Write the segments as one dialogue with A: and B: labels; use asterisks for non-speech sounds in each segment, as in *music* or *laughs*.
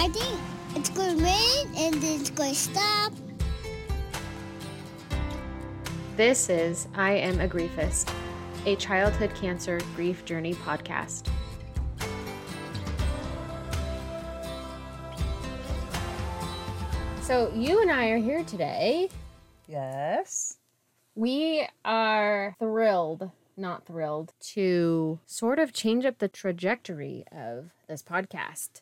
A: I think it's going to rain and then it's going to stop.
B: This is I Am a Griefist, a childhood cancer grief journey podcast. So, you and I are here today.
C: Yes.
B: We are thrilled, not thrilled, to sort of change up the trajectory of this podcast.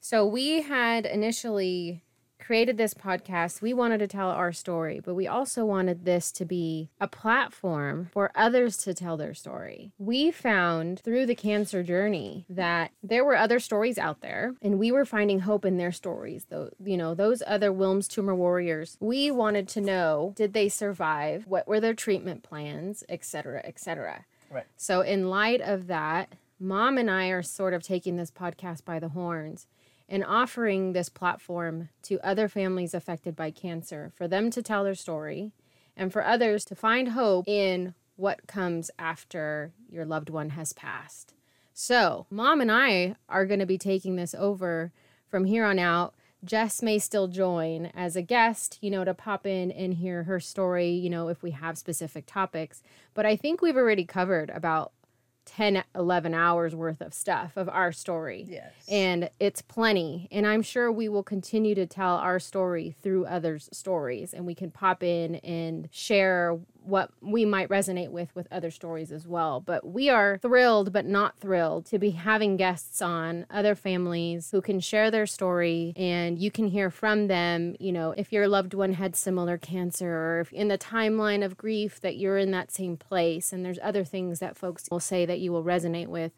B: So, we had initially created this podcast, we wanted to tell our story, but we also wanted this to be a platform for others to tell their story. We found through the cancer journey that there were other stories out there and we were finding hope in their stories. Though, you know, those other Wilms tumor warriors, we wanted to know did they survive? What were their treatment plans, etc., etc.
C: Right.
B: So in light of that, mom and I are sort of taking this podcast by the horns and offering this platform to other families affected by cancer for them to tell their story and for others to find hope in what comes after your loved one has passed. So, mom and I are going to be taking this over from here on out. Jess may still join as a guest, you know, to pop in and hear her story, you know, if we have specific topics. But I think we've already covered about 10 11 hours worth of stuff of our story
C: Yes.
B: and it's plenty and i'm sure we will continue to tell our story through others stories and we can pop in and share what we might resonate with with other stories as well but we are thrilled but not thrilled to be having guests on other families who can share their story and you can hear from them you know if your loved one had similar cancer or if in the timeline of grief that you're in that same place and there's other things that folks will say that you will resonate with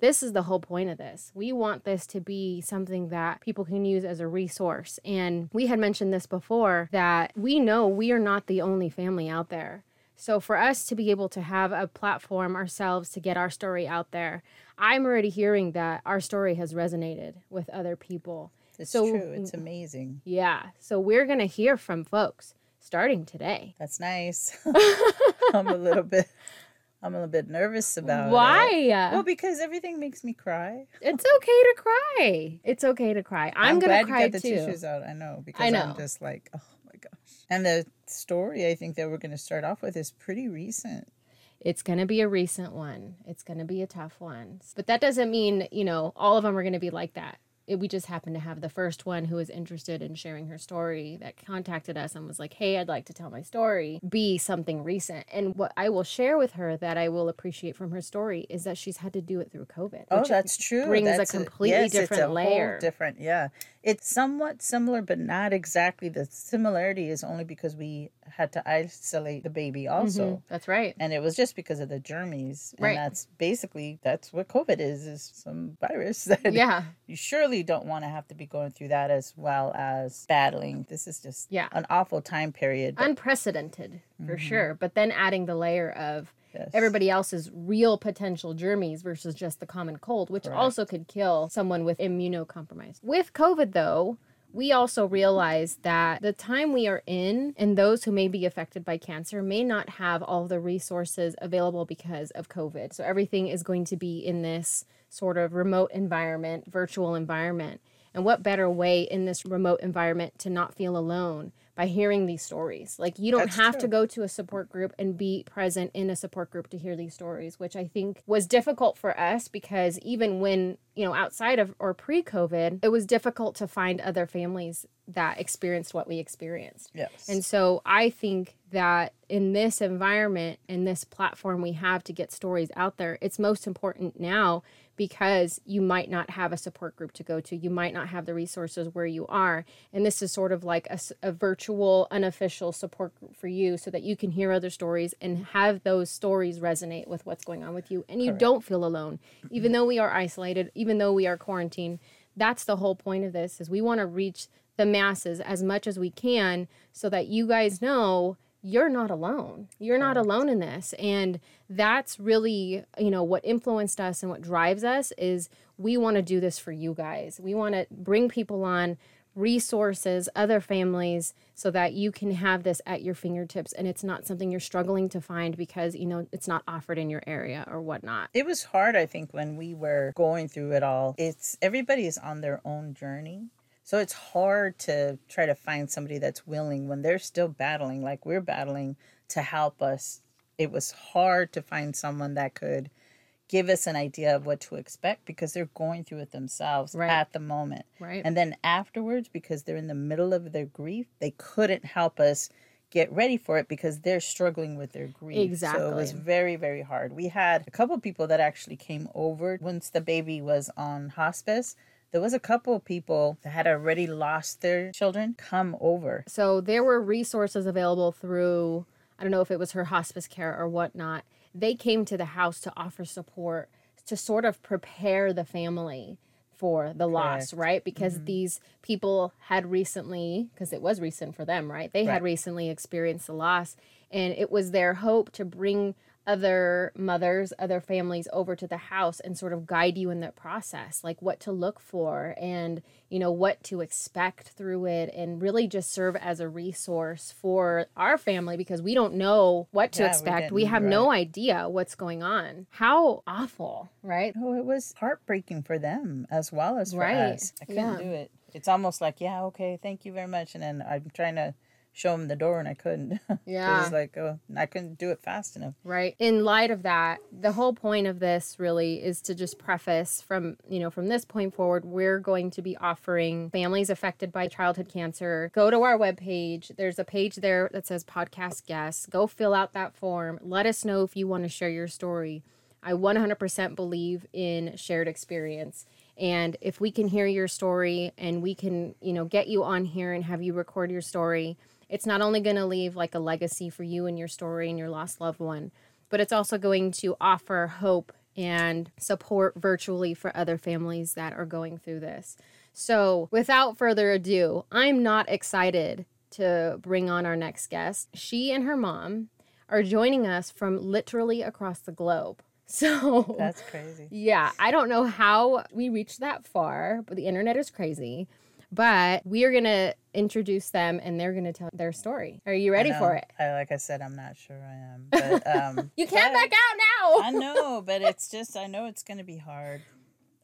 B: this is the whole point of this. We want this to be something that people can use as a resource. And we had mentioned this before that we know we are not the only family out there. So for us to be able to have a platform ourselves to get our story out there, I'm already hearing that our story has resonated with other people.
C: It's
B: so-
C: true. It's amazing.
B: Yeah. So we're going to hear from folks starting today.
C: That's nice. *laughs* I'm a little bit I'm a little bit nervous about it.
B: Why?
C: Well, because everything makes me cry.
B: It's okay to cry. It's okay to cry. I'm, gonna
C: glad
B: cry
C: you got the
B: too.
C: tissues out. I know because
B: know.
C: I'm just like, oh. And the story I think that we're going to start off with is pretty recent.
B: It's going to be a recent one. It's going to be a tough one. But that doesn't mean, you know, all of them are going to be like that. It, we just happen to have the first one who was interested in sharing her story that contacted us and was like, hey, I'd like to tell my story, be something recent. And what I will share with her that I will appreciate from her story is that she's had to do it through COVID.
C: Oh,
B: which
C: that's true.
B: brings a
C: That's
B: completely
C: yes, it's
B: different
C: a whole
B: layer.
C: different, yeah. It's somewhat similar, but not exactly. The similarity is only because we had to isolate the baby also.
B: Mhm, That's right.
C: and it was just because of the germs and
B: Right.
C: that's basically that's what covid is is some virus *laughs* that
B: Yeah.
C: you surely don't want to have to be going through that as well as battling this is just
B: Yeah.
C: an awful time period but
B: Unprecedented for sure. But then adding the layer of
C: yes.
B: everybody else's real potential germs versus just the common cold, which
C: Correct.
B: also could kill someone with immunocompromised. With COVID, though, we also realize that the time we are in and those who may be affected by cancer may not have all the resources available because of COVID. So everything is going to be in this sort of remote environment, virtual environment. And what better way in this remote environment to not feel alone by hearing these stories? Like, you don't
C: That's
B: have to go to a support group and be present in a support group to hear these stories, which I think was difficult for us because even when, you know, outside of or pre COVID, it was difficult to find other families that experienced what we experienced.
C: yes
B: And so I think that in this environment and this platform we have to get stories out there, it's most important now because you might not have a support group to go to. You might not have the resources where you are. And this is sort of like a virtual, unofficial support group for you so that you can hear other stories and have those stories resonate with what's going on with you. And you
C: Correct.
B: don't feel alone. Even though we are isolated, even though we are quarantined, that's the whole point of this is we want to reach the masses as much as we can so that you guys know you're not alone. You're not alone in this. And that's really, you know, what influenced us and what drives us is we want to do this for you guys. We want to bring people on resources, other families, so that you can have this at your fingertips and it's not something you're struggling to find because, you know, it's not offered in your area or whatnot.
C: It was hard, I think, when we were going through it all. It's everybody is on their own journey. So it's hard to try to find somebody that's willing when they're still battling, like we're battling, to help us. It was hard to find someone that could give us an idea of what to expect because they're going through it themselves
B: Right.
C: at the moment.
B: Right.
C: And then afterwards, because they're in the middle of their grief, they couldn't help us get ready for it because they're struggling with their grief. Exactly. So it was very, very hard. We had a couple people that actually came over once the baby was on hospice. There was a couple of people that had already lost their children come over.
B: So there were resources available through, I don't know if it was her hospice care or whatnot. They came to the house to offer support to sort of prepare the family for the loss, right? Because mm-hmm. these people had recently, because it was recent for them, right? They had recently experienced the loss. And it was their hope to bring other mothers, other families over to the house and sort of guide you in that process, like what to look for and, you know, what to expect through it and really just serve as a resource for our family because we don't know what to
C: Yeah,
B: expect. We,
C: didn't,
B: have no idea what's going on. How awful, right?
C: Oh, it was heartbreaking for them as well as for
B: Right.
C: us. I couldn't
B: Yeah.
C: do it. It's almost like, yeah, okay, thank you very much. And then I'm trying to show him the door and I couldn't. *laughs*
B: Yeah.
C: It's like, oh, I couldn't do it fast enough.
B: Right. In light of that, the whole point of this really is to just preface from, you know, from this point forward, we're going to be offering families affected by childhood cancer. Go to our webpage. There's a page there that says podcast guests. Go fill out that form. Let us know if you want to share your story. I 100% believe in shared experience. And if we can hear your story and we can, you know, get you on here and have you record your story, it's not only going to leave like a legacy for you and your story and your lost loved one, but it's also going to offer hope and support virtually for other families that are going through this. So, without further ado, I'm not excited to bring on our next guest. She and her mom are joining us from literally across the globe. *laughs* So,
C: That's crazy.
B: yeah, I don't know how we reached that far, but the internet is crazy. But we are going to introduce them and they're going to tell their story. Are you ready for it?
C: I, like I said, I'm not sure I am. But *laughs* um,
B: You can't back out now.
C: I know, but it's just I know it's gonna be hard.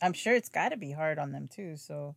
C: I'm sure it's got to be hard on them too. So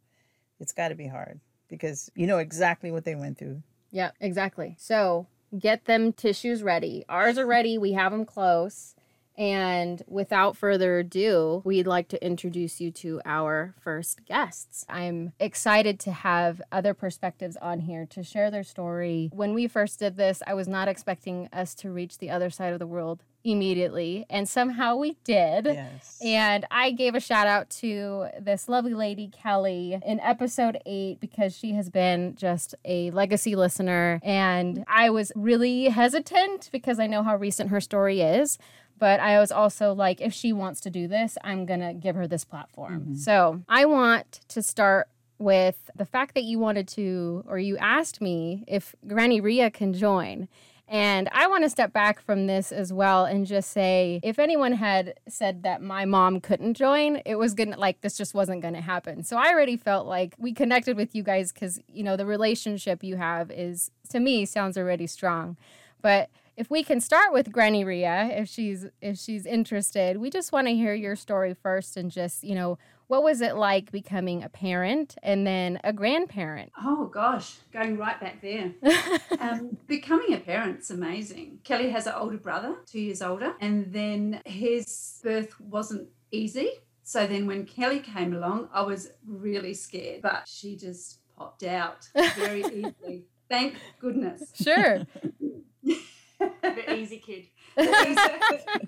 C: it's got to be hard because you know exactly what they went through.
B: Yeah, exactly. So get them tissues ready. Ours are ready. We have them close. And without further ado, we'd like to introduce you to our first guests. I'm excited to have other perspectives on here to share their story. When we first did this, I was not expecting us to reach the other side of the world immediately, and somehow we did.
C: Yes.
B: And I gave a shout out to this lovely lady, Kelly, in episode eight because she has been just a legacy listener. And I was really hesitant because I know how recent her story is. But I was also like, if she wants to do this, I'm going to give her this platform. Mm-hmm. So I want to start with the fact that you wanted to, or you asked me if Granny Ria can join. And I want to step back from this as well and just say if anyone had said that my mom couldn't join, it was going to, like, this just wasn't going to happen. So I already felt like we connected with you guys because, you know, the relationship you have is, to me, sounds already strong. But if we can start with Granny Ria, if she's if she's interested, we just want to hear your story first and just, you know, what was it like becoming a parent and then a grandparent?
D: Oh gosh, going right back there. *laughs* um, becoming a parent's amazing. Kelly has an older brother, two years older, and then his birth wasn't easy. So then when Kelly came along, I was really scared, but she just popped out *laughs* very easily. Thank goodness.
B: Sure. *laughs*
D: the easy *laughs* kid. The easy,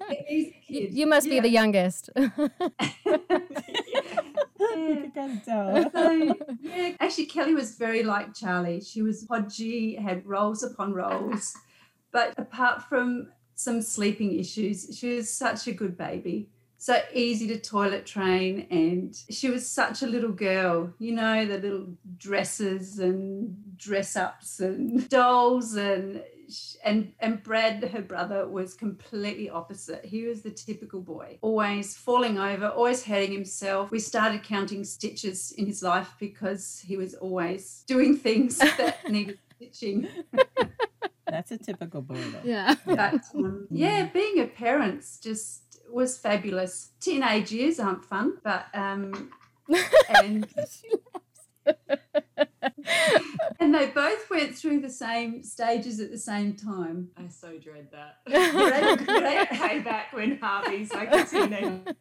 D: the easy *laughs*
B: you,
D: kid.
B: you must be
D: Yeah.
B: the youngest.
C: You can tell.
D: So, yeah, actually, Kelly was very like Charlie. She was podgy, had rolls upon rolls. But apart from some sleeping issues, she was such a good baby. So easy to toilet train, and she was such a little girl. You know, the little dresses and dress ups and dolls and. And and Brad, her brother, was completely opposite. He was the typical boy, always falling over, always hurting himself. We started counting stitches in his life because he was always doing things *laughs* that needed stitching.
C: That's a typical boy though.
B: yeah.
D: But um, yeah, being a parent's just was fabulous. Teenage years aren't fun, but um, *laughs* and *laughs* and they both went through the same stages at the same time.
E: I so dread that. *laughs* great, great *laughs* payback when Harvey's like a teenager.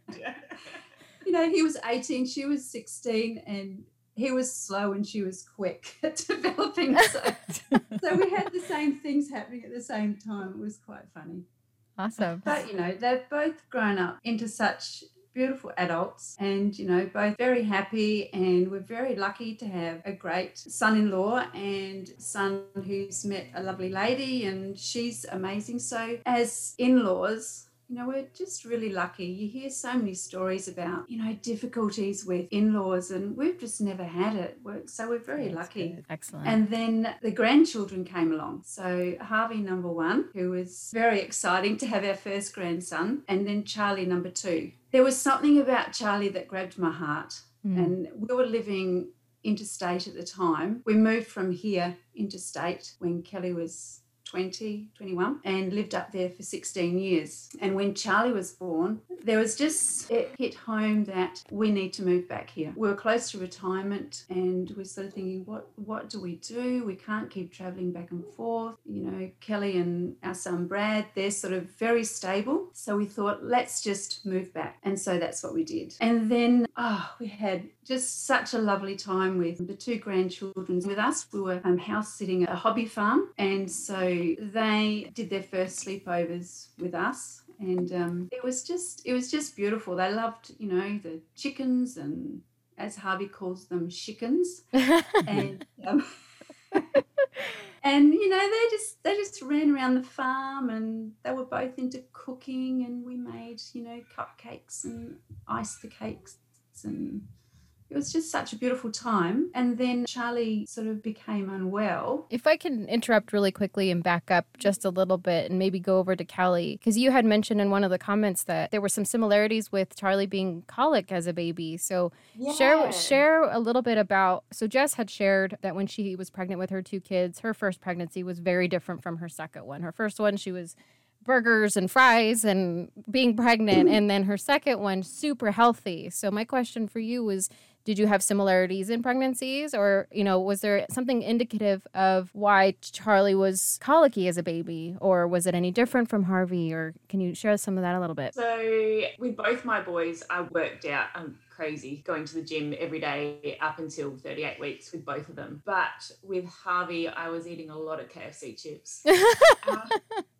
D: You know, he was 18, she was 16, and he was slow and she was quick at developing. So, so we had the same things happening at the same time. It was quite funny.
B: Awesome.
D: But, you know, they've both grown up into such beautiful adults and you know both very happy and we're very lucky to have a great son-in-law and son who's met a lovely lady and she's amazing. So as in-laws you know, we're just really lucky. You hear so many stories about, you know, difficulties with in laws, and we've just never had it. We're, so we're very
C: That's
D: lucky.
C: good.
B: Excellent.
D: And then the grandchildren came along. So Harvey, number one, who was very exciting to have our first grandson, and then Charlie, number two. There was something about Charlie that grabbed my heart.
B: Mm.
D: And we were living interstate at the time. We moved from here interstate when Kelly was 20, 21, and lived up there for 16 years. And when Charlie was born, there was just, it hit home that we need to move back here. We were close to retirement and we're sort of thinking, what, what do we do? We can't keep traveling back and forth. You know, Kelly and our son Brad, they're sort of very stable. So we thought, let's just move back. And so that's what we did. And then, oh, we had just such a lovely time with the two grandchildren with us. We were um, house sitting at a hobby farm, and so they did their first sleepovers with us. And um, it was just, it was just beautiful. They loved, you know, the chickens and, as Harvey calls them, chickens. *laughs* and um, *laughs* and you know they just they just ran around the farm and they were both into cooking and we made you know cupcakes and iced the cakes and it was just such a beautiful time and then charlie sort of became unwell
B: If I can interrupt really quickly and back up just a little bit and maybe go over to Callie, because you had mentioned in one of the comments that there were some similarities with Charlie being colic as a baby. So share share a little bit about. So Jess had shared that when she was pregnant with her two kids, her first pregnancy was very different from her second one. Her first one, she was burgers and fries and being pregnant, *clears throat* and then her second one, super healthy. So my question for you was did you have similarities in pregnancies or you know was there something indicative of why charlie was colicky as a baby or was it any different from harvey or can you share some of that a little bit
E: So with both my boys, I worked out. I'm crazy going to the gym every day up until 38 weeks with both of them. But with Harvey, I was eating a lot of KFC chips. Uh, *laughs*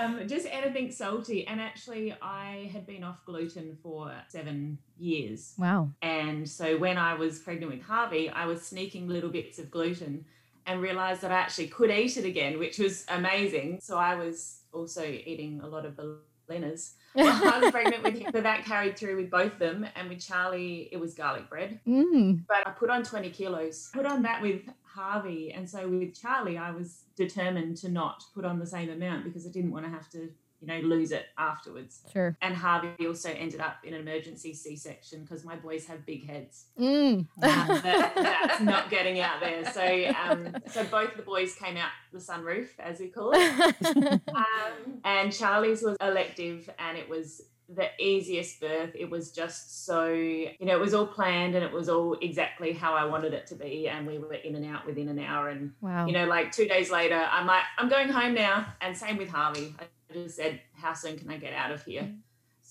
E: um, just anything salty. And actually, I had been off gluten for seven years.
B: wow
E: And so when I was pregnant with Harvey, I was sneaking little bits of gluten and realized that I actually could eat it again, which was amazing. So I was also eating a lot of the Lenas. *laughs* I was pregnant with him, but that carried through with both of them. And with Charlie, it was garlic bread.
B: mm.
E: But I put on 20 kilos. Put on that with Harvey. And so with Charlie, I was determined to not put on the same amount because I didn't want to have to, you know, lose it afterwards.
B: sure
E: And Harvey also ended up in an emergency C section because my boys have big heads.
B: mm.
E: That- that's not getting out there. So, um, so both the boys came out the sunroof, as we call it. *laughs* Um, and Charlie's was elective, and it was the easiest birth. It was just so, you know, it was all planned and it was all exactly how I wanted it to be. And we were in and out within an hour. And,
B: wow
E: you know, like two days later, I'm like, I'm going home now. And same with Harvey. I just said, How soon can I get out of here? Mm.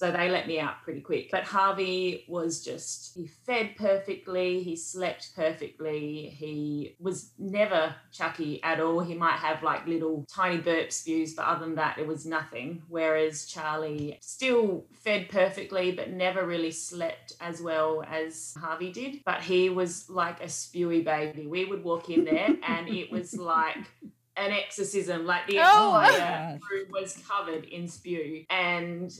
E: So they let me out pretty quick. But Harvey was just, he fed perfectly, he slept perfectly, he was never chucky at all. He might have like little tiny burp spews, but other than that, it was nothing. Whereas Charlie still fed perfectly, but never really slept as well as Harvey did. But he was like a spewy baby. We would walk in there and it was *laughs* like, an exorcism, like the
B: Oh,
E: entire
C: gosh.
E: room was covered in spew, and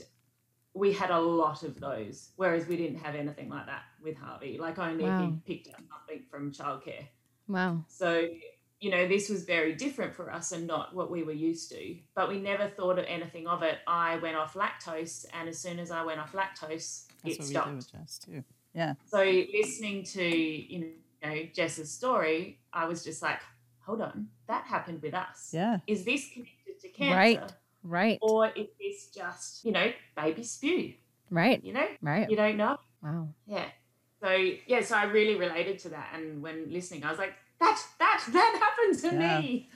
E: we had a lot of those. Whereas we didn't have anything like that with Harvey. Like only
B: Wow.
E: he picked up something from childcare.
B: wow
E: So you know, this was very different for us and not what we were used to. But we never thought of anything of it. I went off lactose, and as soon as I went off lactose,
C: That's
E: it
C: what
E: stopped.
C: we do with Jess too. Yeah.
E: So listening to you know Jess's story, I was just like, hold on, that happened with us.
C: Yeah.
E: Is this connected to cancer?
B: Right. Right
E: Or is this just, you know, baby spew?
B: right
E: You know?
B: right
E: You don't know?
B: wow
E: Yeah. So yeah, so I really related to that. And when listening, I was like, that that *laughs* that happened to
C: Yeah.
E: me.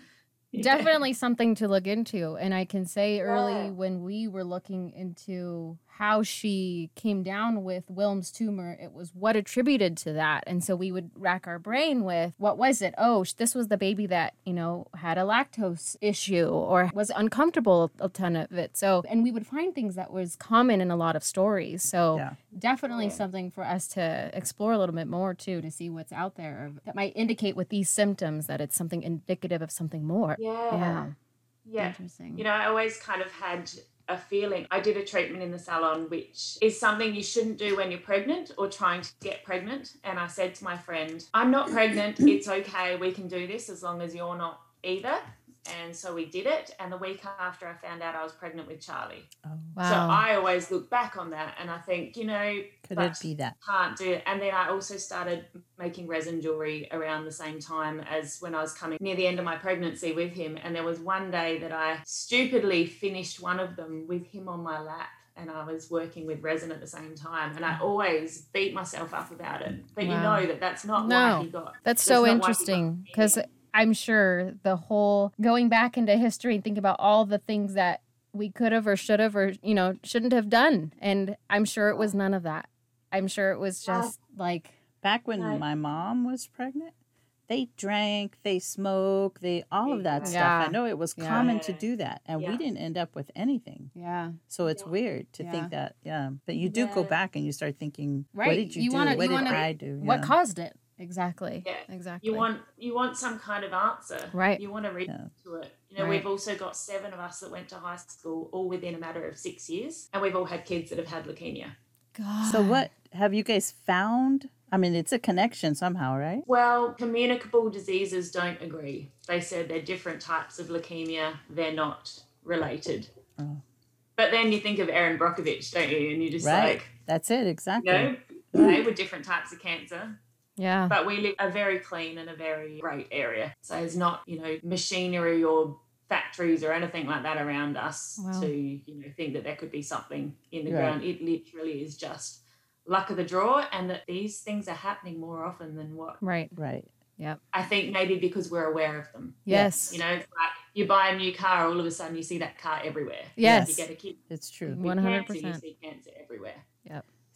E: Yeah.
B: definitely something to look into and i can say early
E: Yeah.
B: when we were looking into how she came down with Wilms tumor it was what attributed to that and so we would rack our brain with what was it oh this was the baby that you know had a lactose issue or was uncomfortable a ton of it so and we would find things that was common in a lot of stories so
C: Yeah.
B: definitely
E: Yeah.
B: something for us to explore a little bit more too to see what's out there that might indicate with these symptoms that it's something indicative of something more
E: Yeah.
B: yeah.
E: Yeah.
B: Interesting.
E: You know, I always kind of had a feeling. I did a treatment in the salon, which is something you shouldn't do when you're pregnant or trying to get pregnant. And I said to my friend, I'm not pregnant. It's okay. We can do this as long as you're not either. And so we did it. And the week after, I found out I was pregnant with Charlie.
C: Oh,
B: wow.
E: So I always look back on that and I think, you know,
C: could it be that?
E: can't do it. And then I also started making resin jewelry around the same time as when I was coming near the end of my pregnancy with him. And there was one day that I stupidly finished one of them with him on my lap. And I was working with resin at the same time, and I always beat myself up about it. But
B: Wow.
E: you know that that's not
B: No.
E: why he got.
B: That's
E: that's
B: so
E: not why he got
B: interesting because I'm sure the whole going back into history and think about all the things that we could have or should have or you know shouldn't have done, and I'm sure it was none of that. I'm sure it was
E: Yeah.
B: just like
C: Back when
E: Right.
C: my mom was pregnant, they drank, they smoked, they all of that stuff. I know it was
B: Yeah.
C: common to do that, and we didn't end up with anything.
B: yeah,
C: So it's
E: Yeah.
C: weird to
B: Yeah.
C: think that, yeah. But you do go back and you start thinking, right. what
B: Right.
C: did you,
B: You
C: do?
B: wanna-
C: what
B: you
C: did
B: wanna-
C: I do?
B: what caused it exactly?
E: Yeah.
B: exactly.
E: You want you want some kind of answer,
B: Right.
E: You want to read
C: Yeah.
E: to it. You know,
B: Right.
E: we've also got seven of us that went to high school, all within a matter of six years, and we've all had kids that have had leukemia.
B: God.
C: So what have you guys found? I mean, it's a connection somehow, right?
E: Well, communicable diseases don't agree. They said they're different types of leukemia. They're not related.
C: Oh.
E: But then you think of Erin Brockovich, don't you? And you're just
C: Right.
E: like,
C: That's it,
E: you
C: exactly.
E: know, they were different types of cancer.
B: Yeah.
E: But we live a very clean and a very great area. So it's not, you know, machinery or factories or anything like that around us
B: Wow.
E: to, you know, think that there could be something in the
C: Right.
E: ground. It literally is just luck of the draw and that these things are happening more often than what
B: Right.
C: Right. Yeah.
E: I think maybe because we're aware of them.
B: Yes.
E: You know, it's like you buy a new car, all of a sudden you see that car everywhere.
B: Yes.
E: You get a kid
C: It's true.
E: with
B: One hundred
E: cancer, you
B: percent.
E: see cancer everywhere.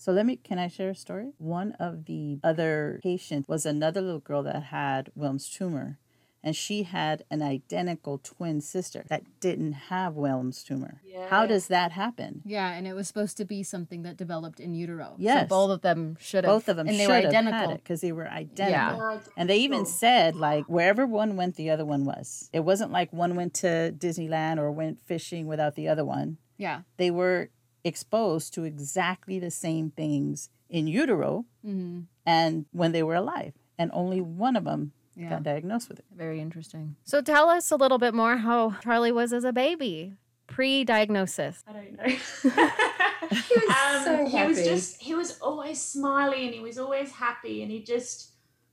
C: So let me can I share a story? One of the other patients was another little girl that had Wilms tumor and she had an identical twin sister that didn't have Wilms tumor.
E: Yeah.
C: How does that happen?
B: Yeah, and it was supposed to be something that developed in utero.
C: Yes.
B: So both of them should have.
C: Both of them
B: and they were
C: have
B: identical.
C: had it because they were identical.
E: Yeah.
C: And they even said like wherever one went, the other one was. It wasn't like one went to Disneyland or went fishing without the other one.
B: Yeah.
C: They were exposed to exactly the same things in utero
B: hmm
C: and when they were alive. And only one of them
B: Yeah.
C: got diagnosed with it.
B: Very interesting. So tell us a little bit more how Charlie was as a baby, pre-diagnosis.
E: I don't know. *laughs*
D: He was
E: um,
D: so
E: he was just he was always smiley and he was always happy and he just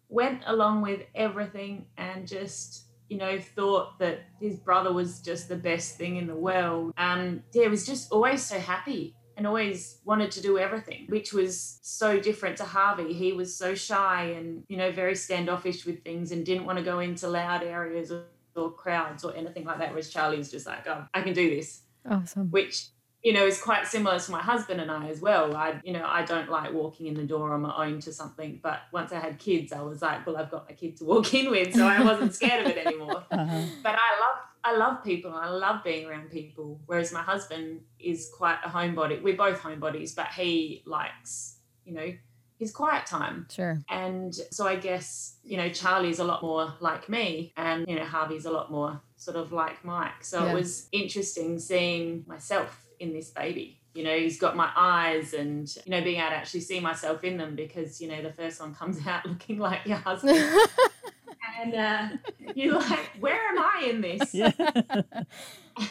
E: went along with everything and just you know thought that his brother was just the best thing in the world um yeah he was just always so happy and always wanted to do everything which was so different to harvey he was so shy and you know very standoffish with things and didn't want to go into loud areas or, or crowds or anything like that whereas Charlie's just like oh i can do this
B: Awesome.
E: which you know is quite similar to my husband and I as well. I you know I don't like walking in the door on my own to something, but once I had kids, I was like, well, I've got my kid to walk *laughs* in with, so I wasn't scared of it anymore. *laughs*
C: Uh-huh.
E: But I love I love people and I love being around people. Whereas my husband is quite a homebody. We're both homebodies, but he likes you know his quiet time.
B: Sure.
E: And so I guess, you know, Charlie's a lot more like me and, you know, Harvey's a lot more sort of like Mike. So
B: Yeah.
E: it was interesting seeing myself in this baby. You know, he's got my eyes and, you know, being able to actually see myself in them because, you know, the first one comes *laughs* out looking like your husband. *laughs* and uh, you're like, where am I in this? *laughs*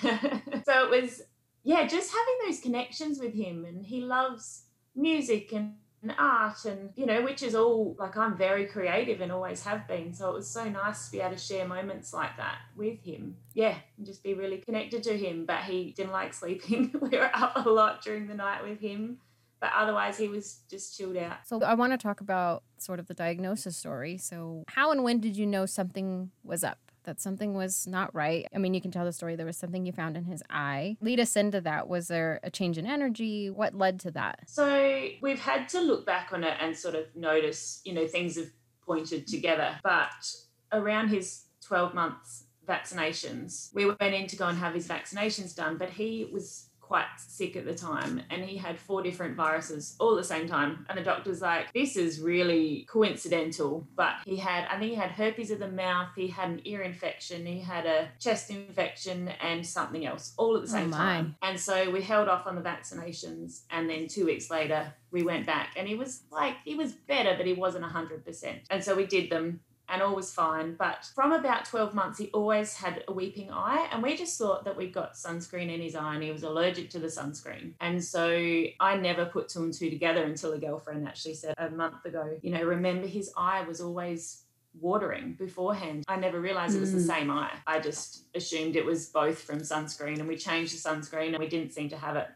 C: Yeah.
E: so it was yeah just having those connections with him and he loves music and, and art and you know which is all like i'm very creative and always have been so it was so nice to be able to share moments like that with him yeah and just be really connected to him but he didn't like sleeping *laughs* we were up a lot during the night with him But otherwise, he was just chilled out.
B: So I want to talk about sort of the diagnosis story. So, how and when did you know something was up? That something was not right. I mean, you can tell the story. There was something you found in his eye. Lead us into that. Was there a change in energy? What led to that?
E: So we've had to look back on it and sort of notice, you know, things have pointed together. But around his 12 months vaccinations, we went in to go and have his vaccinations done, but he was quite sick at the time and he had four different viruses all at the same time. And the doctor's like this is really coincidental. But he had i think he had herpes of the mouth he had an ear infection he had a chest infection and something else all at the oh same
B: my.
E: time. And so we held off on the vaccinations and then two weeks later we went back. And he was like he was better but he wasn't 100% and so we did them and all was fine. But from about 12 months, he always had a weeping eye. And we just thought that we'd got sunscreen in his eye and he was allergic to the sunscreen. And so I never put two and two together until a girlfriend actually said a month ago, you know, remember his eye was always watering beforehand. I never realized it was the
D: Mm.
E: same eye. I just assumed it was both from sunscreen and we changed the sunscreen and we didn't seem to have it.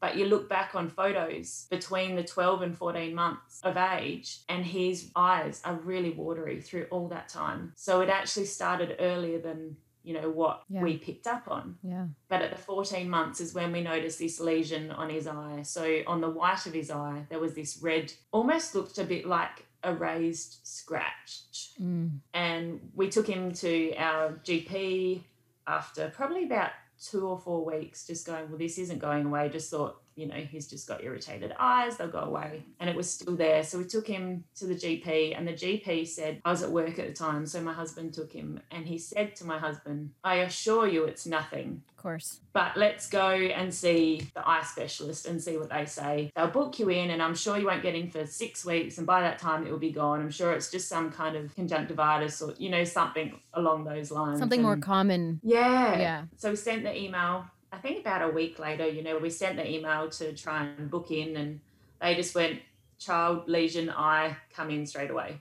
E: But you look back on photos between the 12 and 14 months of age, and his eyes are really watery through all that time. So it actually started earlier than, you know, what
B: Yeah.
E: we picked up on.
B: Yeah.
E: But at the 14 months is when we noticed this lesion on his eye. So on the white of his eye, there was this red, almost looked a bit like a raised scratch.
B: Mm.
E: And we took him to our GP after probably about two or four weeks, just going, well, this isn't going away. Just thought, you know, he's just got irritated eyes, they'll go away. And it was still there. So we took him to the GP, and the GP said, I was at work at the time. So my husband took him, and he said to my husband, I assure you it's nothing.
B: Of course.
E: But let's go and see the eye specialist and see what they say. They'll book you in, and I'm sure you won't get in for six weeks. And by that time, it will be gone. I'm sure it's just some kind of conjunctivitis or, you know, something along those lines.
B: Something more common.
E: yeah.
B: Yeah.
E: So we sent the email. I think about a week later, you know, we sent the email to try and book in, and they just went, child lesion eye, come in straight away.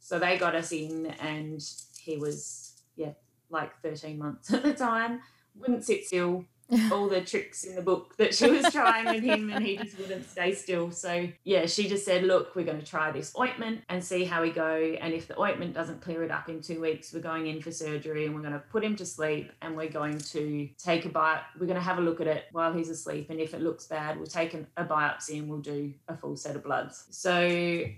E: So they got us in, and he was, yeah, like 13 months *laughs* at the time, wouldn't sit still. All the tricks in the book that she was trying with him, and he just wouldn't stay still. So, yeah, she just said, Look, we're going to try this ointment and see how we go. And if the ointment doesn't clear it up in two weeks, we're going in for surgery and we're going to put him to sleep and we're going to take a bite. We're going to have a look at it while he's asleep. And if it looks bad, we'll take an, a biopsy and we'll do a full set of bloods. So,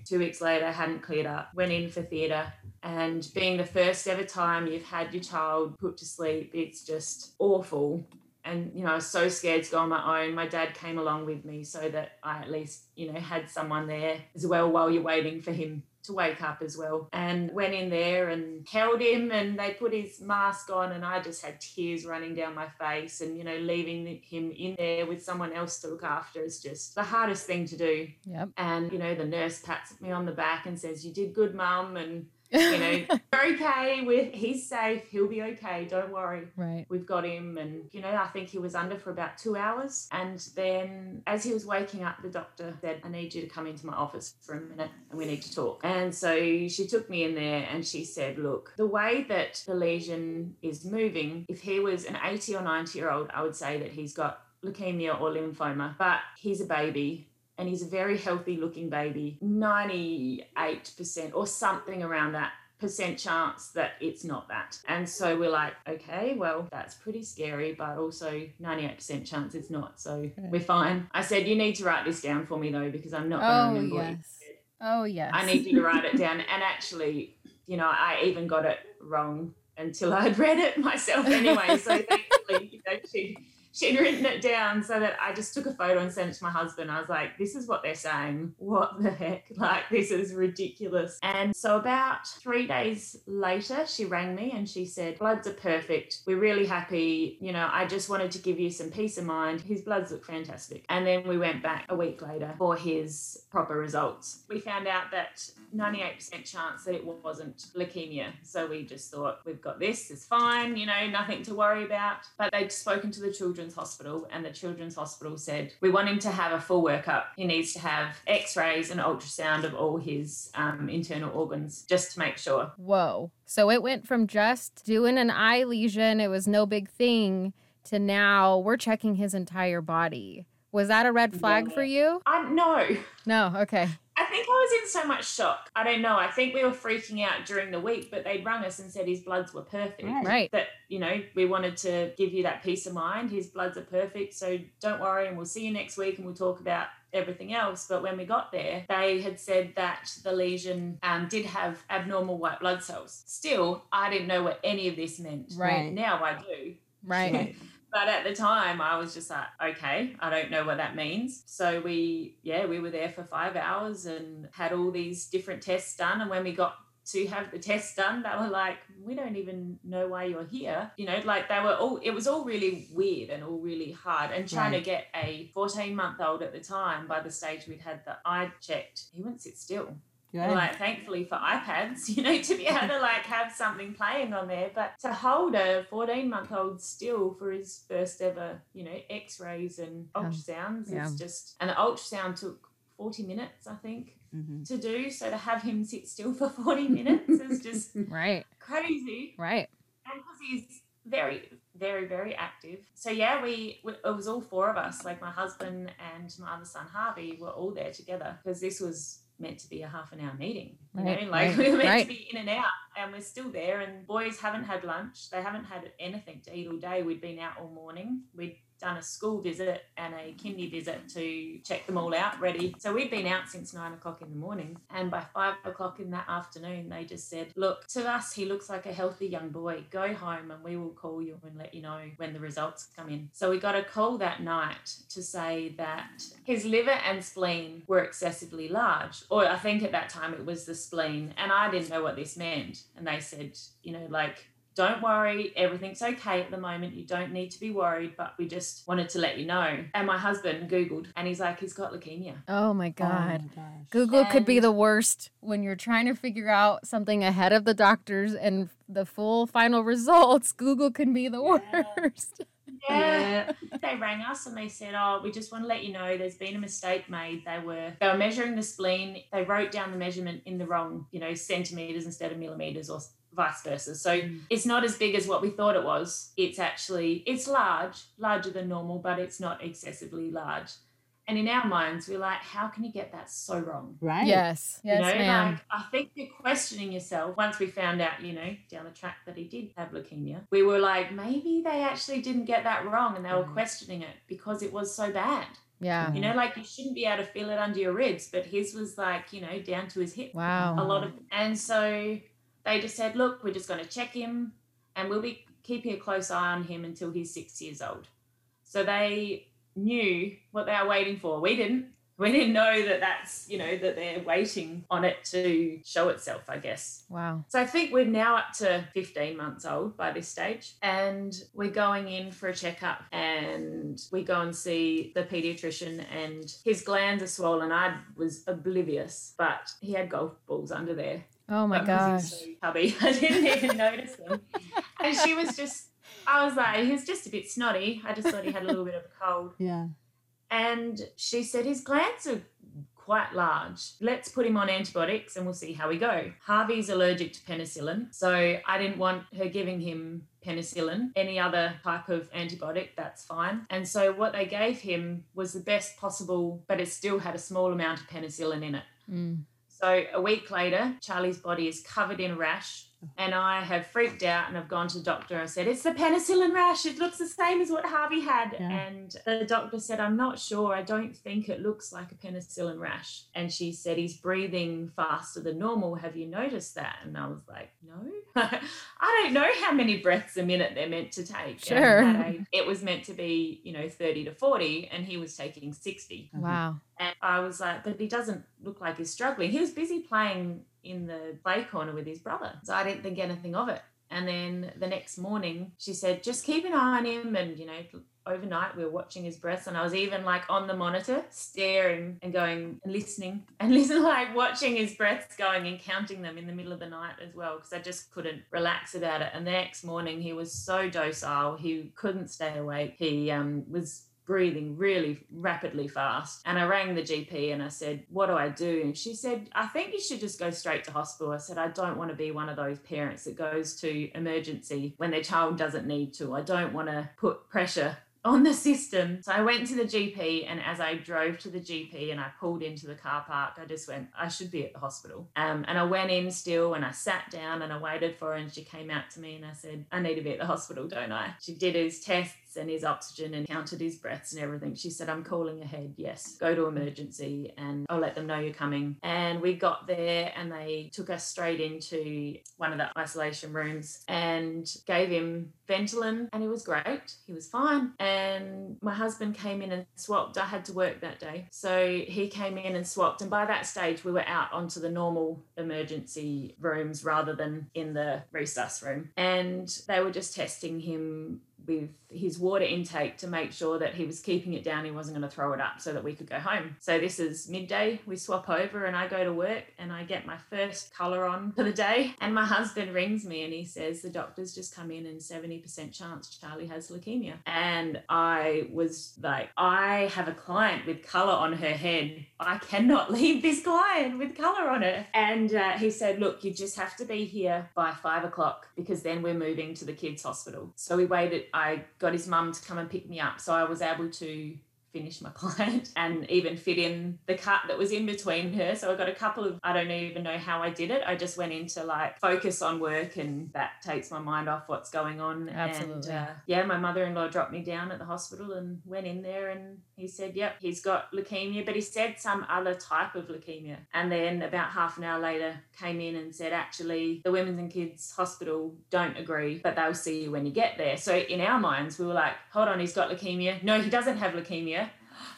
E: two weeks later, hadn't cleared up, went in for theatre. And being the first ever time you've had your child put to sleep, it's just awful and you know I was so scared to go on my own. My dad came along with me so that I at least you know had someone there as well while you're waiting for him to wake up as well. And went in there and held him, and they put his mask on, and I just had tears running down my face. And you know, leaving him in there with someone else to look after is just the hardest thing to do.
B: Yep.
E: And you know, the nurse pats me on the back and says, "You did good, mum," and you know, *laughs* "You're okay. We're, he's safe. He'll be okay. Don't worry."
B: right.
E: We've got him, and you know, I think he was under for about two hours. And then, as he was waking up, the doctor said, I need you to come into my office for a minute and we need to talk. And so she took me in there and she said, Look, the way that the lesion is moving, if he was an 80 or 90 year old, I would say that he's got leukemia or lymphoma, but he's a baby. And he's a very healthy looking baby, 98% or something around that percent chance that it's not that. And so we're like, okay, well, that's pretty scary, but also 98% chance it's not. So we're fine. I said, you need to write this down for me though, because I'm not going to
B: Oh,
E: remember
B: yes.
E: said.
B: Oh, yes.
E: I need you to write it down. *laughs* And actually, you know, I even got it wrong until I'd read it myself anyway. So thankfully, you know, she she'd written it down so that I just took a photo and sent it to my husband. I was like, this is what they're saying. What the heck? *laughs* Like, this is ridiculous. And so, about three days later, she rang me and she said, Bloods are perfect. We're really happy. You know, I just wanted to give you some peace of mind. His bloods look fantastic. And then we went back a week later for his proper results. We found out that 98% chance that it wasn't leukemia. So we just thought, we've got this, it's fine, you know, nothing to worry about. But they'd spoken to the Children's Hospital, and the Children's Hospital said, we want him to have a full workup. He needs to have x rays and ultrasound of all his um, internal organs just to make sure.
B: Whoa. So it went from just doing an eye lesion, it was no big thing, to now we're checking his entire body. Was that a red flag for you?
E: I no.
B: No. Okay.
E: I think I was in so much shock. I don't know. I think we were freaking out during the week, but they'd rung us and said his bloods were perfect.
C: Right.
B: Right.
E: That, you know, we wanted to give you that peace of mind. His bloods are perfect. So don't worry and we'll see you next week and we'll talk about everything else. But when we got there, they had said that the lesion um, did have abnormal white blood cells. Still, I didn't know what any of this meant.
B: Right.
E: Now I do.
B: Right.
E: But at the time, I was just like, okay, I don't know what that means. So we, yeah, we were there for five hours and had all these different tests done. And when we got to have the tests done, they were like, we don't even know why you're here. You know, like they were all, it was all really weird and all really hard. And trying
C: Right.
E: to get a 14 month old at the time, by the stage we'd had the eye checked, he wouldn't sit still.
C: Good.
E: Like, thankfully for iPads, *laughs* you know, to be able to like have something playing on there, but to hold a 14 month old still for his first ever, you know, x rays and ultrasounds,
B: Yeah.
E: it's just, and the ultrasound took 40 minutes, I think,
C: Mhm.
E: to do. So to have him sit still for 40 *laughs* minutes is just
B: Right.
E: crazy
B: Right.
E: and because he's very very very active so yeah we we- it was all four of us like my husband and my other son harvey were all there together because this was meant to be a half an hour meeting you
B: Right,
E: know like
B: right,
E: we were meant
B: right.
E: to be in and out and we're still there and boys haven't had lunch they haven't had anything to eat all day we'd been out all morning we'd done a school visit and a kindy visit to check them all out ready. So we'd been out since nine o'clock in the morning. And by five o'clock in that afternoon, they just said, Look, to us, he looks like a healthy young boy. Go home and we will call you and let you know when the results come in. So we got a call that night to say that his liver and spleen were excessively large. Or I think at that time it was the spleen. And I didn't know what this meant. And they said, you know, like, don't worry, everything's okay at the moment. You don't need to be worried, but we just wanted to let you know. And my husband Googled and he's like, he's got leukemia.
B: Oh my
C: Oh
B: God.
C: my gosh.
B: Google could be the worst when you're trying to figure out something ahead of the doctors and the full final results. Google can be the
E: Yeah.
B: worst. *laughs*
E: Yeah. they rang us and they said, "Oh, we just want to let you know there's been a mistake made. They were they were measuring the spleen. They wrote down the measurement in the wrong, you know, centimeters instead of millimeters or vice versa. So it's not as big as what we thought it was. It's actually it's large, larger than normal, but it's not excessively large. And in our minds, we're like, how can you get that so wrong?
C: Right.
B: Yes. Yes,
E: you know,
B: ma'am.
E: like I think you're questioning yourself. Once we found out, you know, down the track that he did have leukemia, we were like, maybe they actually didn't get that wrong, and they were
C: Mhm.
E: questioning it because it was so bad.
B: yeah.
E: You know, like you shouldn't be able to feel it under your ribs, but his was like, you know, down to his hip.
B: Wow.
E: A lot of, and so they just said, look, we're just going to check him, and we'll be keeping a close eye on him until he's six years old. So they knew what they were waiting for. We didn't. We didn't know that that's, you know, that they're waiting on it to show itself, I guess.
B: Wow.
E: So I think we're now up to 15 months old by this stage, and we're going in for a checkup, and we go and see the pediatrician, and his glands are swollen. I was oblivious, but he had golf balls under there.
B: Oh my gosh.
E: Chubby, *laughs* I didn't even notice him. and she was just. I was like, he's just a bit snotty. I just thought he had a little bit of a cold. *laughs*
C: Yeah.
E: And she said his glands are quite large. Let's put him on antibiotics and we'll see how we go. Harvey's allergic to penicillin, so I didn't want her giving him penicillin. Any other type of antibiotic, that's fine. And so what they gave him was the best possible, but it still had a small amount of penicillin in it.
B: Mm.
E: So a week later, Charlie's body is covered in rash. And I have freaked out and I've gone to the doctor I said, It's the penicillin rash. It looks the same as what Harvey had.
C: Yeah.
E: And the doctor said, I'm not sure. I don't think it looks like a penicillin rash. And she said, He's breathing faster than normal. Have you noticed that? And I was like, No. *laughs* I don't know how many breaths a minute they're meant to take.
B: Sure.
E: age- It was meant to be, you know, 30 to 40, and he was taking 60.
B: Wow.
E: And I was like, but he doesn't look like he's struggling. He was busy playing in the play corner with his brother. So I didn't think anything of it. And then the next morning, she said, just keep an eye on him. And, you know, overnight we were watching his breaths. And I was even like on the monitor, staring and going and listening *laughs* and listening, like watching his breaths going and counting them in the middle of the night as well, because I just couldn't relax about it. And the next morning, he was so docile. He couldn't stay awake. He um, was breathing really rapidly fast. And I rang the GP and I said, What do I do? And she said, I think you should just go straight to hospital. I said, I don't want to be one of those parents that goes to emergency when their child doesn't need to. I don't want to put pressure on the system. So I went to the GP, and as I drove to the GP and I pulled into the car park, I just went, I should be at the hospital. Um, and I went in still and I sat down and I waited for her, and she came out to me and I said, I need to be at the hospital, don't I? She did his tests and his oxygen and counted his breaths and everything. She said, I'm calling ahead. Yes, go to emergency and I'll let them know you're coming. And we got there and they took us straight into one of the isolation rooms and gave him Ventolin and he was great. He was fine. And my husband came in and swapped. I had to work that day. So he came in and swapped. And by that stage, we were out onto the normal emergency rooms rather than in the resus room. And they were just testing him with his water intake to make sure that he was keeping it down, he wasn't going to throw it up so that we could go home. So this is midday, we swap over and I go to work and I get my first colour on for the day. And my husband rings me and he says, The doctor's just come in and 70% chance Charlie has leukemia. And I was like, I have a client with colour on her head. I cannot *laughs* leave this client with colour on it. And uh, he said, Look, you just have to be here by five o'clock because then we're moving to the kids' hospital. So we waited. I got his mum to come and pick me up. So I was able to finish my *laughs* client and even fit in the cut that was in between her. So I got a couple of, I don't even know how I did it. I just went into like focus on work and that takes my mind off what's going on.
B: Absolutely.
E: And uh, yeah, my mother in law dropped me down at the hospital and went in there and he said, yep, he's got leukemia, but he said some other type of leukemia. And then about half an hour later came in and said, actually, the Women's and Kids Hospital don't agree, but they'll see you when you get there. So in our minds, we were like, hold on, he's got leukemia. No, he doesn't have leukemia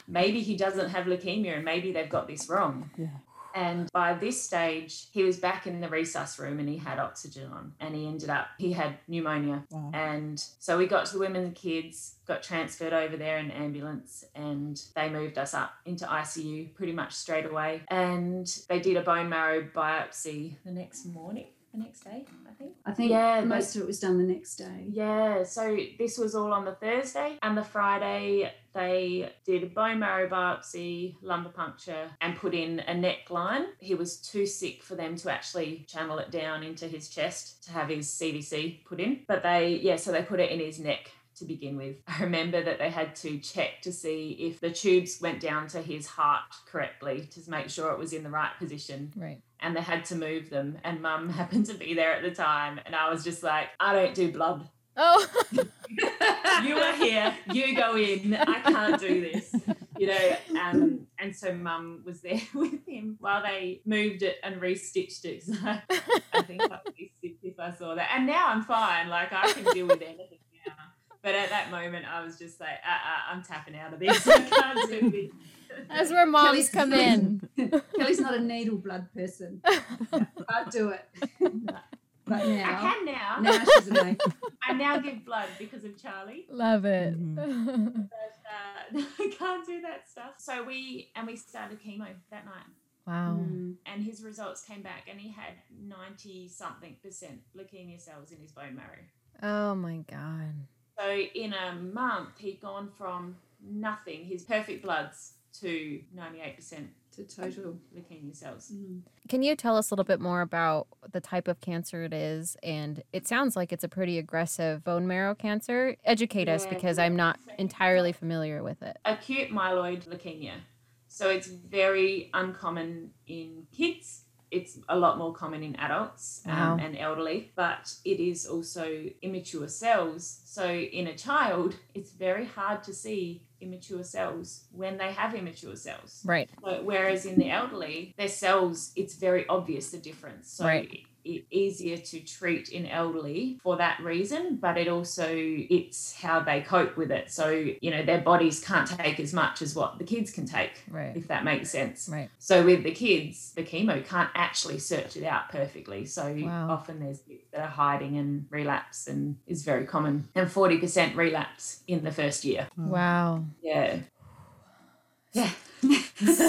E: maybe he doesn't have leukemia and maybe they've got this wrong.
C: Yeah.
E: And by this stage, he was back in the resus room and he had oxygen on and he ended up, he had pneumonia.
C: Wow.
E: And so we got to the women and kids, got transferred over there in ambulance and they moved us up into ICU pretty much straight away. And they did a bone marrow biopsy the next morning, the next day, I think.
D: I think
E: Yeah,
D: most of it was done the next day.
E: Yeah, so this was all on the Thursday, and the Friday they did a bone marrow biopsy, lumbar puncture, and put in a neckline. He was too sick for them to actually channel it down into his chest to have his CVC put in. But they, yeah, so they put it in his neck to begin with. I remember that they had to check to see if the tubes went down to his heart correctly to make sure it was in the right position
B: Right.
E: and they had to move them. And mum *laughs* happened to be there at the time. And I was just like, I don't do blood.
B: Oh, *laughs*
E: You are here, you go in. I can't do this. You know, um, and so mum was there *laughs* with him while they moved it and restitched it. *laughs* So I think I'd be sick if I saw that. And now I'm fine. Like I can deal with anything now. But at that moment, I was just like, uh, uh, I'm tapping out of this. I can't do this.
B: that's where moms
D: Kelly's-
B: come in.
D: Kelly's not a needle blood person. Can't do it. But
E: I can now.
D: now she's a mate. *laughs*
E: I now give blood because of Charlie.
B: Love it.
C: Mhm. *laughs*
E: but uh, *laughs* I can't do that stuff. So we and we started chemo that night,
B: wow.
D: Mm.
E: and his results came back, and he had ninety something percent leukemia cells in his bone marrow.
B: Oh my god.
E: So in a month, he'd gone from nothing, his perfect bloods, to ninety eight percent
D: To total.
E: leukemia cells.
D: Mm.
B: Can you tell us a little bit more about the type of cancer it is? And it sounds like it's a pretty aggressive bone marrow cancer. Educate us
E: Yeah.
B: because I'm not entirely familiar with it.
E: Acute myeloid leukemia. So it's very uncommon in kids. It's a lot more common in adults um, and elderly, but it is also immature cells. So in a child, it's very hard to see immature cells when they have immature cells.
B: Right.
E: So, whereas in the elderly, their cells, it's very obvious the difference. So
B: Right.
E: It, it easier to treat in elderly for that reason, but it also it's how they cope with it. So you know their bodies can't take as much as what the kids can take,
B: Right.
E: if that makes sense.
B: Right.
E: So with the kids, the chemo can't actually search it out perfectly. So
B: Wow.
E: often there's bits that are hiding and relapse and is very common. And 40% relapse in the first year. Hmm.
B: Wow.
E: Yeah. *sighs* Yeah.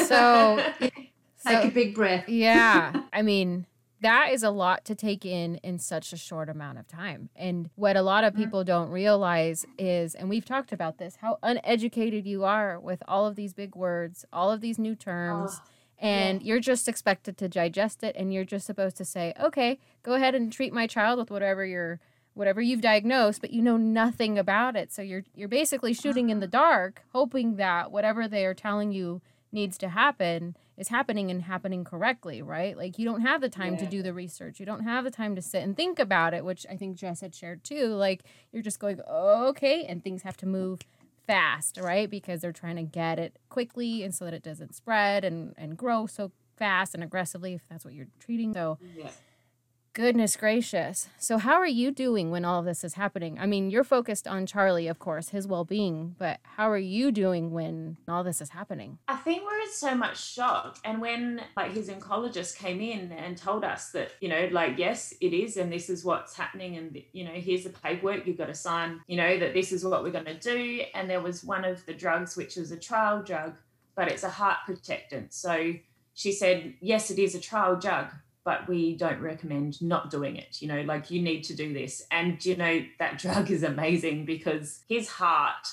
B: So- *laughs*
D: Take
B: So,
D: a big breath.
B: yeah. *laughs* I mean, that is a lot to take in in such a short amount of time. And what a lot of mm-hmm. people don't realize is, and we've talked about this, how uneducated you are with all of these big words, all of these new terms.
E: Oh,
B: and you're just expected to digest it and you're just supposed to say okay go ahead and treat my child with whatever you're whatever you've diagnosed, but you know nothing about it. So you're you're basically shooting in the ah. dark, hoping that whatever they are telling you needs to happen is happening and happening correctly, right? Like you don't have the time to do the research. You don't have the time to sit and think about it, which I think Jess had shared too. Like you're just going, okay, and things have to move fast, right? Because they're trying to get it quickly and so that it doesn't spread and, and grow so fast and aggressively if that's what you're treating. So
E: Yeah.
B: Goodness gracious. So, how are you doing when all of this is happening? I mean, you're focused on Charlie, of course, his well being, but how are you doing when all this is happening?
E: I think we're in so much shock. And when like his oncologist came in and told us that, you know, like, yes, it is, and this is what's happening, and you know, here's the paperwork you've got to sign, you know, that this is what we're gonna do. And there was one of the drugs which was a trial drug, but it's a heart protectant. So she said, Yes, it is a trial drug, but we don't recommend not doing it. You know, like you need to do this. And you know, that *laughs* drug is amazing because his heart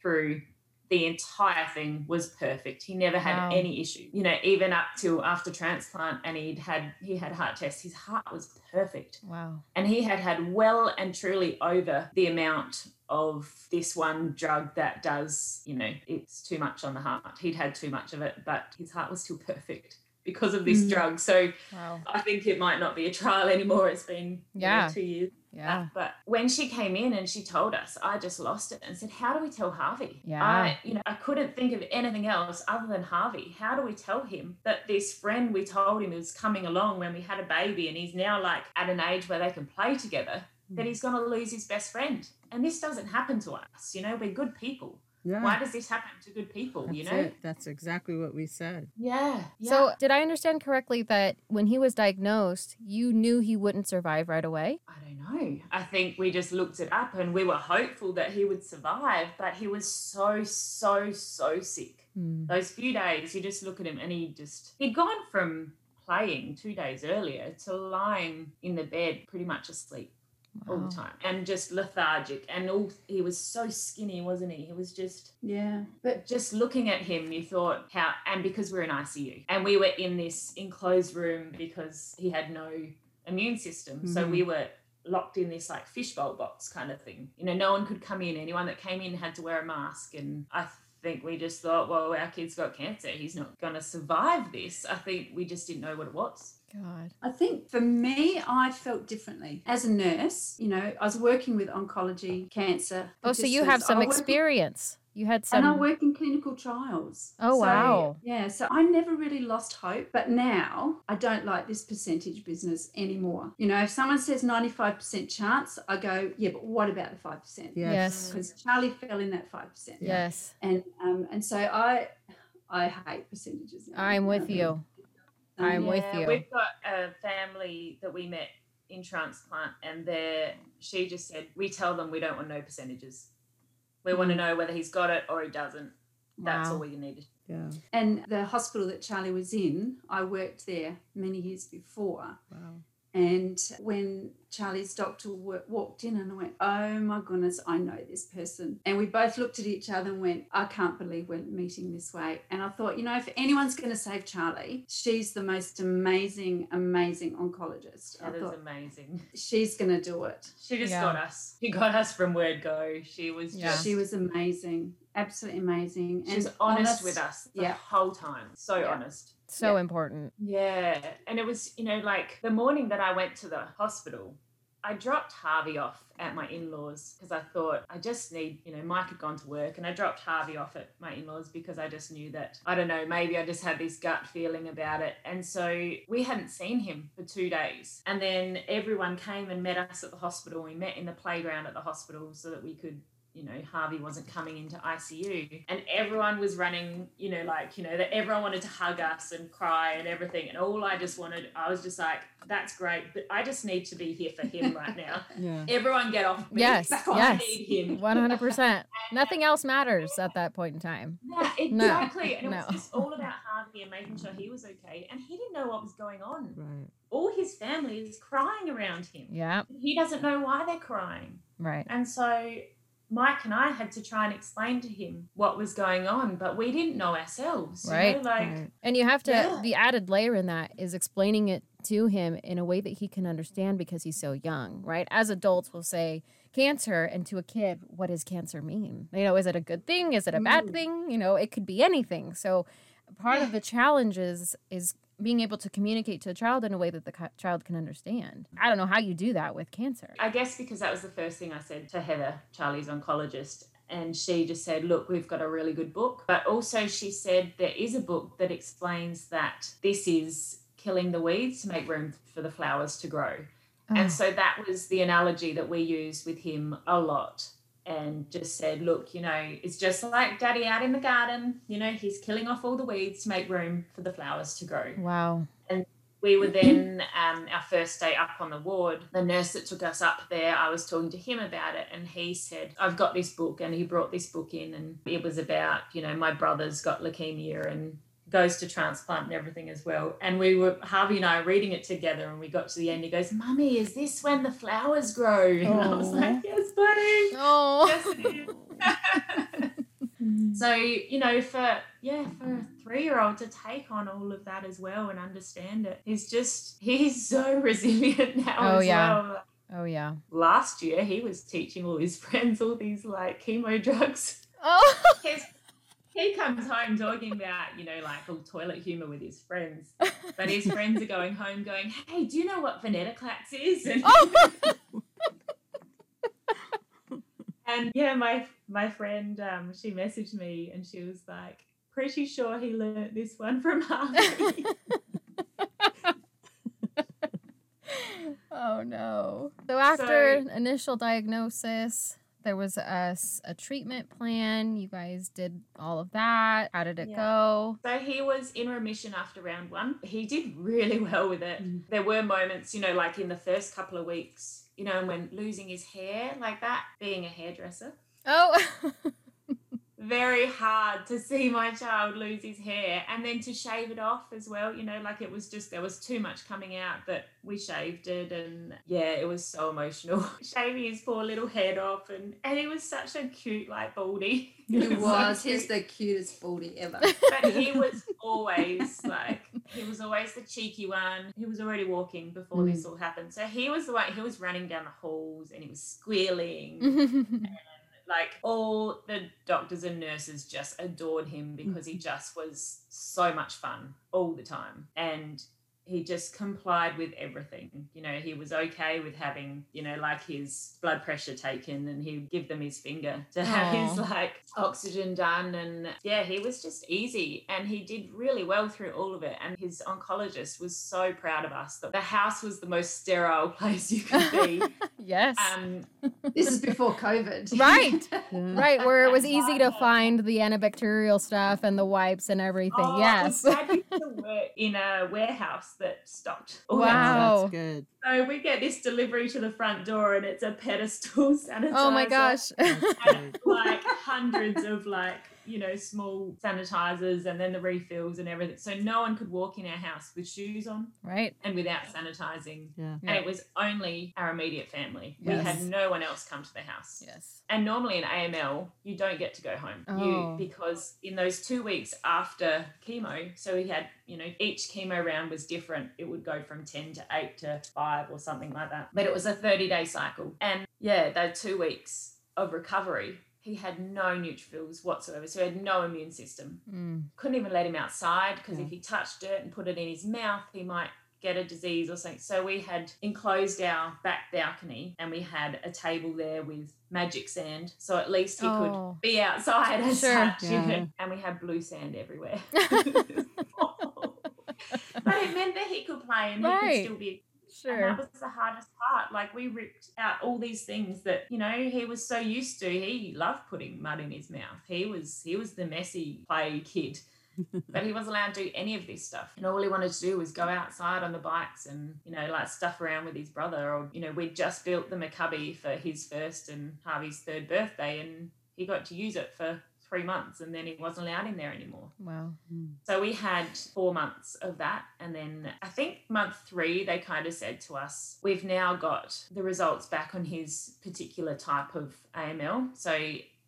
E: through the entire thing was perfect. He never had
B: Wow.
E: any issue. You know, even up till after transplant and he'd had he had heart tests, his heart was perfect.
B: Wow.
E: And he had had well and truly over the amount of this one drug that does, you know, it's too much on the heart. He'd had too much of it, but his heart was still perfect because of this
D: Mm.
E: drug. So
B: Wow.
E: I think it might not be a trial *laughs* anymore. It's been you know,
B: Yeah.
E: two years.
B: Yeah.
E: But when she came in and she told us, I just lost it and said, How do we tell Harvey?
B: Yeah.
E: I, you know, I couldn't think of anything else other than Harvey. How do we tell him that this friend we told him was coming along when we had a baby and he's now like at an age where they can play together,
C: Mm.
E: that he's gonna lose his best friend? And this doesn't happen to us, you know, we're good people.
C: Yeah.
E: Why does this happen to good people?
C: That's
E: you know?
C: it. That's exactly what we said.
E: Yeah. yeah.
B: So, did I understand correctly that when he was diagnosed, you knew he wouldn't survive right away?
E: I don't know. I think we just looked it up and we were hopeful that he would survive, but he was so, so, so sick.
B: Hmm.
E: Those few days, you just look at him and he just, he'd gone from playing two days earlier to lying in the bed pretty much asleep all the time and just lethargic. And all, he was so skinny, wasn't he? He was just,
D: Yeah. But
E: just looking at him, you thought how, and because we're in ICU and we were in this enclosed room because he had no immune system. So
C: Mhm.
E: we were locked in this like fishbowl box kind of thing. You know, no one could come in. Anyone that came in had to wear a mask. And I think we just thought, well, our kid's got cancer. He's not going to survive this. I think we just didn't know what it was.
B: God.
D: I think for me, I felt differently. As a nurse, you know, I was working with oncology, cancer.
B: Oh, so you have some
D: I work-
B: experience. You had some.
D: And I work in clinical trials.
B: Oh,
D: So,
B: wow.
D: Yeah, so I never really lost hope, but now I don't like this percentage business anymore. You know, if someone says 95% chance, I go, yeah, but what about the 5%?
B: Yes.
D: Because Charlie fell in that 5%.
B: Yes.
D: And um and so I I hate percentages. now.
B: I'm with you. I'm with
E: Yeah,
B: you.
E: We've got a family that we met in transplant, and there she just said, We tell them we don't want no percentages. We want to mm. know whether he's got it or he doesn't. That's
B: Wow.
E: all we need.
C: Yeah.
D: And the hospital that Charlie was in, I worked there many years before.
C: Wow.
D: And when Charlie's doctor wa- walked in, and I went, Oh my goodness, I know this person. And we both looked at each other and went, I can't believe we're meeting this way. And I thought, you know, if anyone's going to save Charlie, she's the most amazing, amazing oncologist. I
E: That is
D: thought,
E: amazing.
D: she's going to do it.
E: She just
B: Yeah.
E: got us. She got us from word go. She was
B: Yeah.
E: just
D: She was amazing, absolutely amazing.
E: she's
D: and
E: honest, with us the
D: Yeah.
E: whole time. So
D: Yeah.
E: honest.
B: So
D: Yeah.
B: important.
E: Yeah. And it was, you know, like the morning that I went to the hospital, I dropped Harvey off at my in laws because I thought I just need, you know, Mike had gone to work and I dropped Harvey off at my in laws because I just knew that, I don't know, maybe I just had this gut feeling about it. And so we hadn't seen him for two days. And then everyone came and met us at the hospital. We met in the playground at the hospital so that we could you know, Harvey wasn't coming into ICU. And everyone was running, you know, like, you know, that everyone wanted to hug us and cry and everything. And all I just wanted, I was just like, that's great, but I just need to be here for him right *laughs* now.
C: Yeah.
E: Everyone get off me.
B: Yes, *laughs*
E: I
B: yes.
E: need him.
B: 100%. *laughs* Nothing else matters at that point in time.
E: Yeah, exactly. And it
B: no.
E: was just all about Harvey and making sure he was okay. And he didn't know what was going on.
C: Right.
E: All his family is crying around him.
B: Yeah.
E: He doesn't know why they're crying.
B: Right.
E: And so Mike and I had to try and explain to him what was going on, but we didn't know ourselves. you know,
B: Right.
E: Like,
F: Right.
B: And you have to,
E: Yeah.
B: the added layer in that is explaining it to him in a way that he can understand because he's so young, right? As adults, we'll say cancer, and to a kid, what does cancer mean? You know, is it a good thing? Is it a bad
E: Mm.
B: thing? You know, it could be anything. So part of the challenge is, is being able to communicate to a child in a way that the child can understand. I don't know how you do that with cancer.
E: I guess because that was the first thing I said to Heather, Charlie's oncologist. And she just said, Look, we've got a really good book. But also, she said there is a book that explains that this is killing the weeds to make room for the flowers to grow.
B: Oh.
E: And so that was the analogy that we used with him a lot. And just said, Look, you know, it's just like daddy out in the garden. You know, he's killing off all the weeds to make room for the flowers to grow
B: Wow.
E: And we were then um, our first day up on the ward the nurse that took us up there i was talking to him about it and he said i've got this book and he brought this book in and it was about you know my brother's got leukemia and goes to transplant and everything as well and we were harvey and i were reading it together and we got to the end he goes mummy is this when the flowers grow *laughs* and i was like yes buddy
B: Oh.
E: yes it is *laughs* so you know for yeah for a three-year-old to take on all of that as well and understand it he's just *laughs* he's so resilient now
B: Oh,
E: as
B: yeah.
E: well
B: Oh, yeah.
E: last year he was teaching all his friends all these like chemo drugs
B: Oh.
E: His- he comes home talking about you know like all toilet humor with his friends but his *laughs* friends are going home going hey do you know what venetoclax is and
B: Oh. *laughs*
E: And yeah, my my friend, um, she messaged me and she was like, "Pretty sure he learnt this one from *laughs* Harvey."
B: oh no. So after initial diagnosis, there was a treatment plan. You guys did all of that. How did it
E: Yeah.
B: go?
E: so he was in remission after round one. He did really *laughs* well with it.
F: Mm.
E: There were moments, you know, like in the first couple of weeks, you know, and when losing his hair like that, being a hairdresser.
B: Oh. *laughs*
E: very hard to see my child lose his hair and then to shave it off as well you know like it was just there was too much coming out that we shaved it and yeah it was so emotional *laughs* shaving his poor little head off and and he was such a cute like baldy *laughs*
D: He
E: so
D: was.
E: cute.
D: He's the cutest baldy ever.
E: but he *laughs* was always like he was always the cheeky one he was already walking before
F: Mm.
E: this all happened so he was the one he was running down the halls and he was squealing like all the doctors and nurses just adored him because he mm-hmm. just was so much fun all the time. And he just complied with everything you know he was okay with having you know like his blood pressure taken and he'd give them his finger to have his like oxygen done and yeah he was just easy and he did really well through all of it and his oncologist was so proud of us that the house was the most sterile *laughs* place you could be *laughs*
B: yes.
E: um *laughs*
D: This is before COVID.
B: Right. Right, where it was easy to find the antibacterial stuff and the wipes and everything.
E: Oh,
B: yes. *laughs*
E: Dad work in a warehouse that stocked. all
B: Wow.
F: That's good.
E: So we get this delivery to the front door, and it's a pedestal sanitizer. *laughs*
B: oh my gosh. *laughs*
F: That's
E: And
F: good.
E: like hundreds of like you know small sanitizers, and then the refills and everything. So no one could walk in our house with shoes on
B: right.
E: and without sanitizing.
F: Yeah.
E: And it was only our immediate family.
B: Yes.
E: We had no one else come to the house.
B: Yes.
E: And normally in AML, you don't get to go home.
B: Oh.
E: You because in those two weeks after chemo, so we had, you know, each chemo round was different. It would go from 10 to 8 to 5 or something like that. But it was a 30 day cycle. And yeah, those two weeks of recovery, he had no neutrophils whatsoever. So he had no immune system.
B: Mm.
E: Couldn't even let him outside because
F: Yeah.
E: if he touched dirt and put it in his mouth, he might get a disease or something. So we had enclosed our back balcony and we had a table there with magic sand. So at least he
B: Oh.
E: could be outside as
B: Sure.
E: such. *laughs* you know. And we had blue sand everywhere. *laughs* *laughs* but it meant that he could play and he could still be and
B: Sure.
E: that was the hardest part. Like we ripped out all these things that you know he was so used to. He loved putting mud in his mouth. He was he was the messy play kid, *laughs* but he wasn't allowed to do any of this stuff. And all he wanted to do was go outside on the bikes and you know like stuff around with his brother. Or you know we'd just built the Maccabi for his first and Harvey's third birthday, and he got to use it for three months and then he wasn't allowed in there anymore.
B: Wow. Hmm.
E: So we had four months of that. And then I think month three, they kind of said to us, we've now got the results back on his particular type of AML. So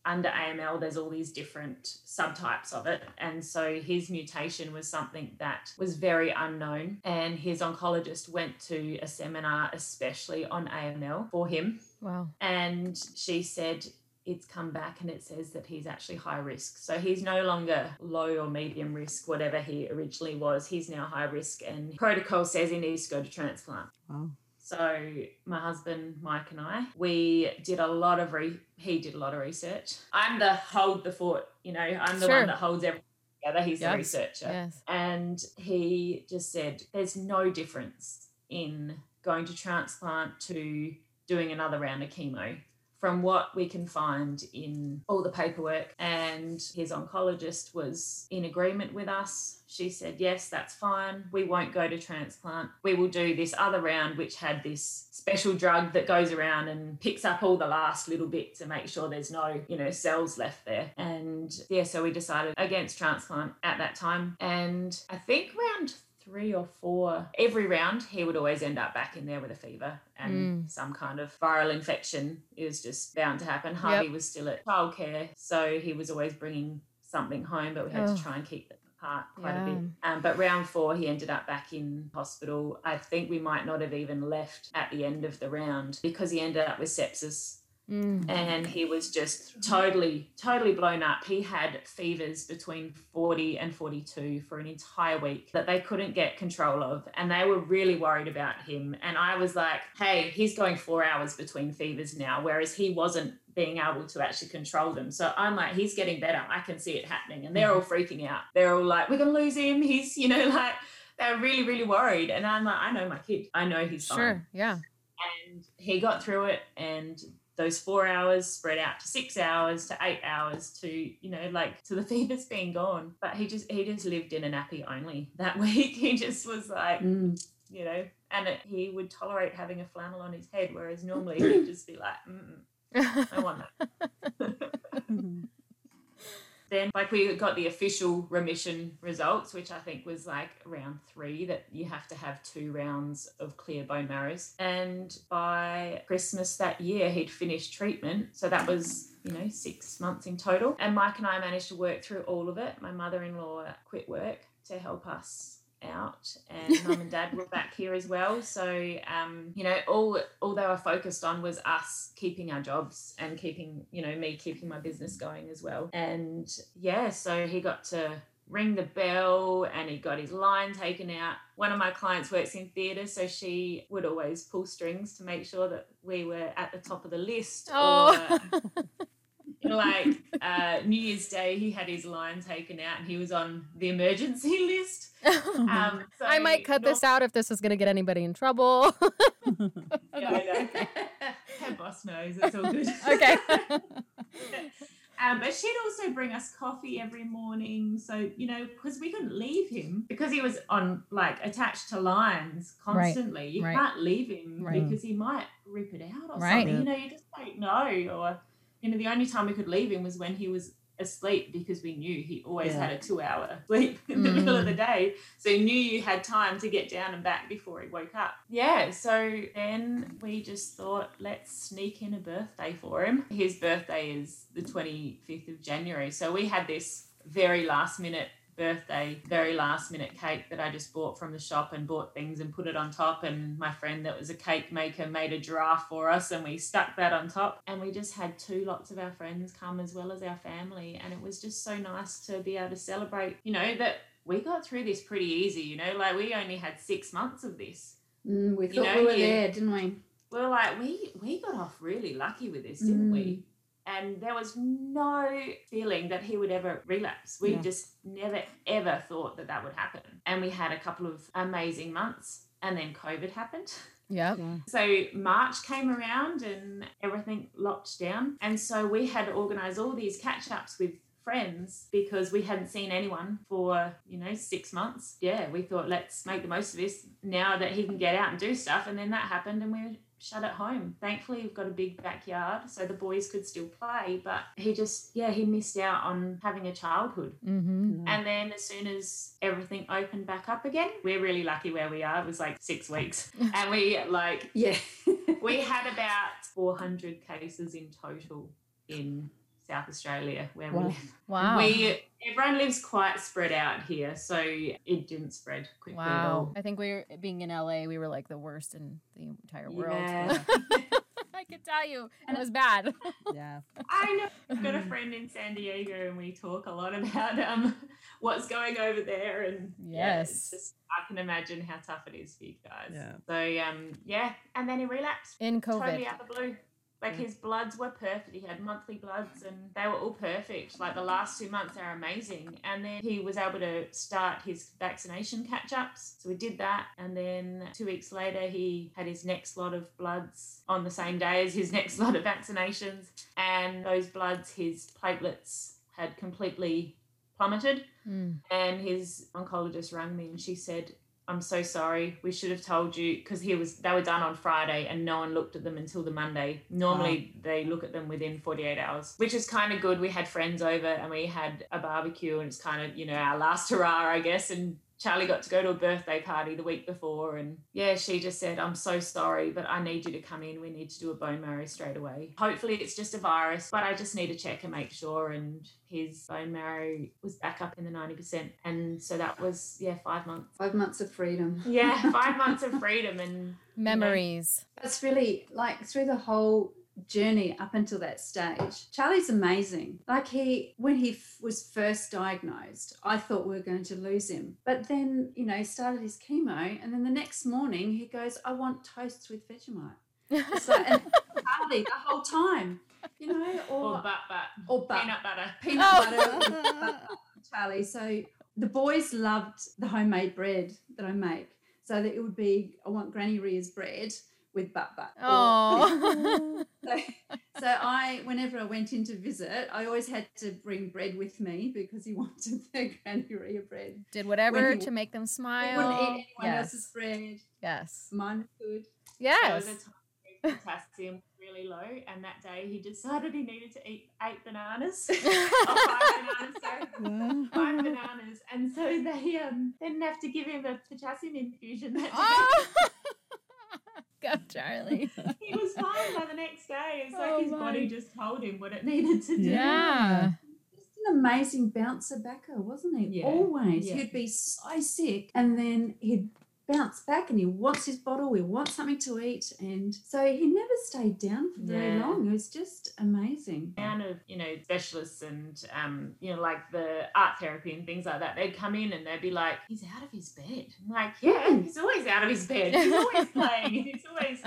E: under AML, there's all these different subtypes of it. And so his mutation was something that was very unknown. And his oncologist went to a seminar, especially on AML for him.
B: Wow.
E: And she said, it's come back and it says that he's actually high risk. So he's no longer low or medium risk, whatever he originally was. He's now high risk, and protocol says he needs to go to transplant.
F: Wow.
E: So my husband Mike and I, we did a lot of re. He did a lot of research. I'm the hold the fort. You know, I'm the
B: Sure.
E: one that holds everything together. He's the researcher.
B: Yes.
E: And he just said, there's no difference in going to transplant to doing another round of chemo from what we can find in all the paperwork. And his oncologist was in agreement with us. She said, yes, that's fine. We won't go to transplant. We will do this other round, which had this special drug that goes around and picks up all the last little bits to make sure there's no, you know, cells left there. And yeah, so we decided against transplant at that time. And I think round three or four, every round, he would always end up back in there with a fever and some kind of viral infection is just bound to happen. Harvey was still at childcare, so he was always bringing something home, but we had
B: Ugh.
E: to try and keep them apart quite a bit. Um, but round four, he ended up back in hospital. I think we might not have even left at the end of the round because he ended up with sepsis
B: Mm.
E: and he was just totally totally blown up. He had fevers between 40 and 42 for an entire week that they couldn't get control of and they were really worried about him. And i was like hey he's going four hours between fevers now whereas he wasn't being able to actually control them. So i'm like he's getting better. I can see it happening. And they're all freaking out. They're all like we're gonna lose him. *laughs* He's you know like they're really really worried. And i'm like i know my kid. I know he's fine.
B: Sure. Yeah.
E: and he got through it and those four hours spread out to six hours to eight hours to you know like to the *laughs* fever's being gone. But he just he just lived in a nappy only *laughs* that week. He just was like
F: Mm.
E: you know and it, he would tolerate having a flannel on his head whereas normally *clears throat* he'd just be like Mm-mm, i want that *laughs* then like we got the official remission results which i think was like round three that you have to have two rounds of clear bone marrows. And by christmas that year he'd finished treatment. So that was you know six months in total. And mike and i managed to work through all of it. My mother-in-law quit work to help us out and mum and dad were back here as well. So um you know all all they were focused on was us keeping our jobs and keeping you know me keeping my business going as well. And yeah so he got to ring the bell and he got his line taken out. One of my clients works in theatre so she would always pull strings to make sure that we were at the top of the list
B: Oh.
E: or *laughs* *laughs* like uh, New Year's Day, he had his line taken out and he was on the emergency *laughs* list. *laughs* Um, so
B: I might cut this out if this is going to get anybody in trouble. *laughs*
E: Yeah, I know. Her boss knows. It's all good.
B: okay.
E: Um, but she'd also bring us coffee every morning. So, you know, because we couldn't leave him because he was on like attached to lines
B: Right,
E: constantly. You
B: right.
E: can't leave him
B: Right.
E: because he might rip it out or
B: Right.
E: something. You know, you just don't know. Or, you know, the only time we could leave him was when he was asleep because we knew he always
C: Yeah.
E: had a two hour sleep *laughs* in the middle of
B: Mm.
E: the day. So you knew you had time to get down and back before he woke up. Yeah, so then we just thought, let's sneak in a birthday for him. His birthday is the 25th of January. So we had this very last minute birthday, very last minute cake that I just bought from the shop and bought things and put it on top. And my friend that was a cake maker made a giraffe for us and we stuck that on top. And we just had two lots of our friends come as well as our family. And it was just so nice to be able to celebrate, you know, that we got through this pretty easy, you know, like we only had six months of this.
F: Mm, we
E: You
F: thought
E: know,
F: we were
E: you-
F: there, didn't we?
E: We were like, we we got off really lucky with this, didn't we? And there was no feeling that he would ever relapse. We
F: Yeah.
E: just never ever thought that that would happen. And we had a couple of amazing months, and then COVID happened.
B: Yep.
F: Yeah.
E: So March came around and everything locked down. And so we had organized all these catch ups with friends because we hadn't seen anyone for, you know, six months. Yeah, we thought let's make the most of this now that he can get out and do stuff. And then that happened and we shut at home. Thankfully, we've got a big backyard, so the boys could still play. But he just, yeah, he missed out on having a childhood.
B: Mm-hmm.
E: And then as soon as everything opened back up again, we're really lucky where we are. It was like six weeks, *laughs* and we like
D: Yeah.
E: we had about 400 cases in total in South Australia where we live.
B: Wow.
E: We everyone lives quite spread out here, so it didn't spread quickly at
B: wow.
E: all.
B: I think we were being in LA, we were like the worst in the entire world.
E: Yeah. *laughs*
B: I can tell you. And it was bad. *laughs*
C: Yeah.
E: I know. I've got a friend in San Diego, and we talk a lot about um what's going over there, and yeah, it's
B: Yes.
E: just I can imagine how tough it is for you guys.
C: Yeah.
E: So um yeah, and then he relapsed.
B: In COVID.
E: totally out the blue. Like
C: Mm.
E: his bloods were perfect. He had monthly bloods and they were all perfect. Like the last two months, they're amazing. And then he was able to start his vaccination catch ups. So we did that. And then two weeks later, he had his next lot of bloods on the same day as his *laughs* next lot of vaccinations. And those bloods, his platelets had completely plummeted.
B: Mm.
E: And his oncologist rang me and she said, I'm so sorry. We should have told you because he was they were done on Friday and no one looked at them until the Monday. Normally they look at them within 48 hours, which is kind of good. We had friends over and we had a barbecue and it's kind of, you know, our last hurrah, I guess. And Charlie got to go to a birthday party the week before and yeah, she just said, I'm so sorry, but I need you to come in. We need to do a bone marrow straight away. Hopefully it's just a virus, but I just need to check and make sure. And his bone marrow was back up in the 90%. And so that was, yeah, five months.
D: Five months of freedom. *laughs*
E: Yeah, five months of freedom and
B: Memories.
D: That's really like through the whole journey up until that stage. Charlie's amazing. Like he, when he f- was first diagnosed, I thought we were going to lose him. But then, you know, he started his chemo, and then the next morning he goes, "I want toasts with Vegemite." It's like, and *laughs* Charlie the whole time, you know,
E: or
D: or
E: but but
D: or but-
E: peanut butter.
D: peanut
B: Oh.
D: butter. Charlie. So the boys loved the homemade bread that I make. So that it would be, I want Granny Ria's bread with butt butt. *laughs* Or-
B: Oh.
D: so, so I, whenever I went in to visit, I always had to bring bread with me because he *laughs* wanted the Granny Ria bread.
B: Did whatever
D: he-
B: to make them smile.
D: wouldn't eat anyone else's
B: yes.
D: bread.
B: Yes.
D: Mine
E: food.
B: Yes.
E: was a potassium really low, and that day he decided he needed to eat eight bananas. *laughs* oh, five bananas, sorry. Five bananas, and so they um didn't have to give him a potassium infusion that day.
B: Oh. Go, Charlie. *laughs*
E: He was fine by the next day. It's *laughs*
B: Oh
E: like his
B: my.
E: body just told him what it needed to do.
B: Yeah.
D: Just an amazing bouncer backer, wasn't he?
E: Yeah.
D: Always.
E: Yeah.
D: He'd be so sick and then he'd bounce back and he wants his bottle, he wants something to eat. And so he never stayed down for very
E: Yeah.
D: long. It was just amazing.
E: amount of you know specialists and um you know like the art therapy and things like that they'd come in and they'd be like he's out of his bed I'm like yeah he's always out of his bed he's always *laughs* playing he's always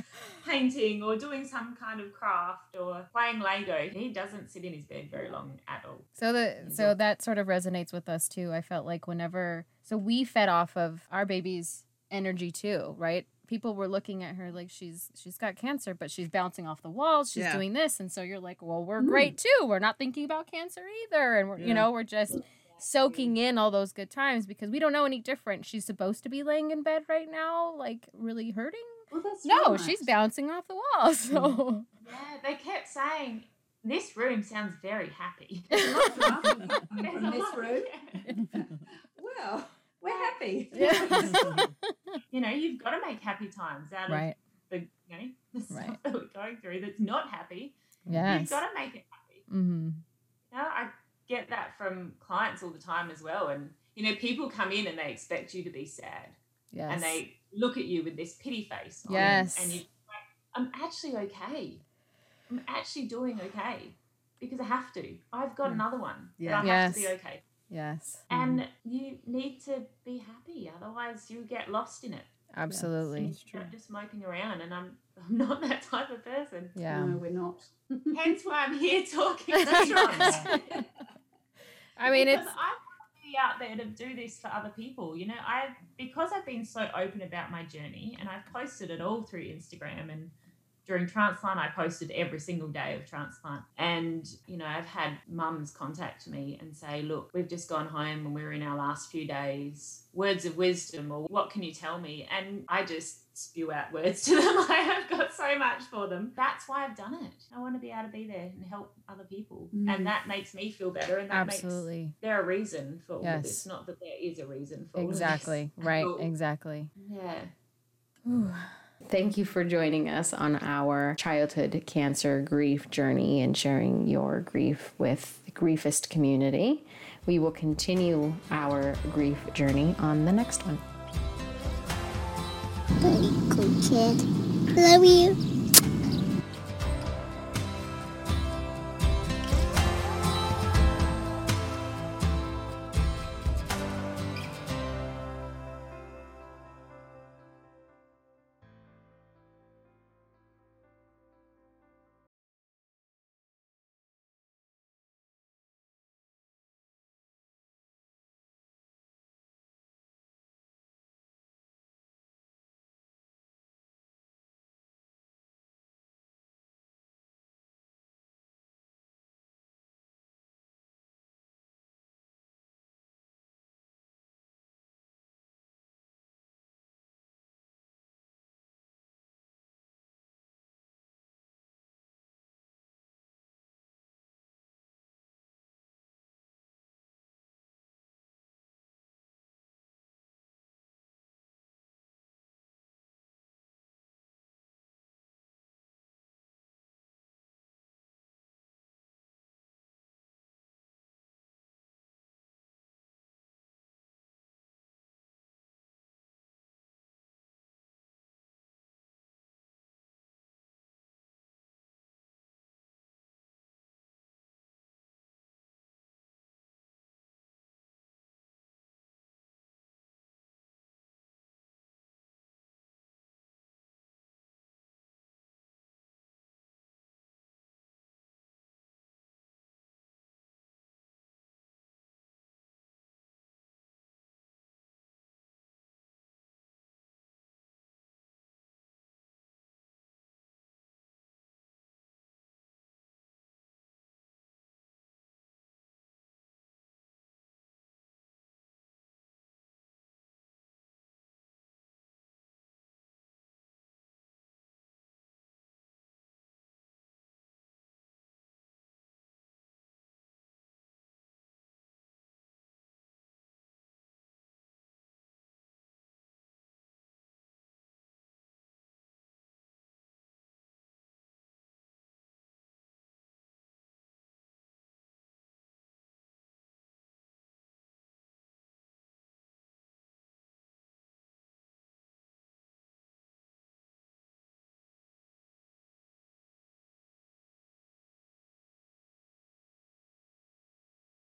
E: painting or doing some kind of craft or playing lego he doesn't sit in his bed very long at all
B: So the so that sort of resonates with us too. I felt like whenever so we fed off of our baby's energy too, right? People were looking at her like she's she's got cancer, but she's bouncing off the walls. She's
C: Yeah.
B: doing this, and so you're like, well, we're
D: Mm.
B: great too. We're not thinking about cancer either, and we're
C: Yeah.
B: you know we're just soaking in all those good times because we don't know any different. She's supposed to be laying in bed right now, like really hurting.
D: Well, that's
B: No,
D: right.
B: she's bouncing off the wall. *laughs* So
E: yeah they kept saying this room sounds very happy *laughs*
D: There's a lot of laughing
E: There's
D: in
E: a
D: this room. *laughs* Well, we're happy. *laughs*
E: you know you've got to make happy times out of the you know *laughs* the stuff
B: Right.
E: that we're going through that's not happy Yeah,
B: you've
E: got to make it happy
B: Mm-hmm.
E: you know i get that from clients all the time as well and you know people come in and they expect you to be sad
B: Yes.
E: and they look at you with this pity face on,
B: Yes.
E: and you like i'm actually okay i'm actually doing okay because i have to i've got another one
C: Yeah.
E: but i have to be okay
B: yes.
E: and mm-hmm. you need to be happy otherwise you get lost in it
B: Absolutely.
C: That's true.
E: just moping around and I'm I'm not *laughs* that type of person.
B: Yeah.
D: No, we're not. *laughs*
E: Hence why I'm here talking to
D: That's
E: you.
D: right.
B: I mean,
E: Because
B: it's
E: I want to be out there to do this for other people. You know, I because I've been so open about my journey and I've posted it all through Instagram and during transplant, I posted every single day of transplant. And, you know, I've had mums contact me and say, look, we've just gone home and we're in our last few days. Words of wisdom, or what can you tell me? And I just spew out *laughs* words to them. I have got so much for them. That's why I've done it. I want to be able to be there and help other people.
B: Mm.
E: And that makes me feel better. And that
B: Absolutely.
E: makes there a reason for all
B: Yes.
E: this. Not that there is a reason for all this.
B: Exactly. *laughs* Right.
E: Cool.
B: Exactly.
E: Yeah.
B: Thank you for joining us on our childhood cancer grief journey and sharing your grief with the griefist community. We will continue our grief journey on the next one.
A: Good kid. Love you.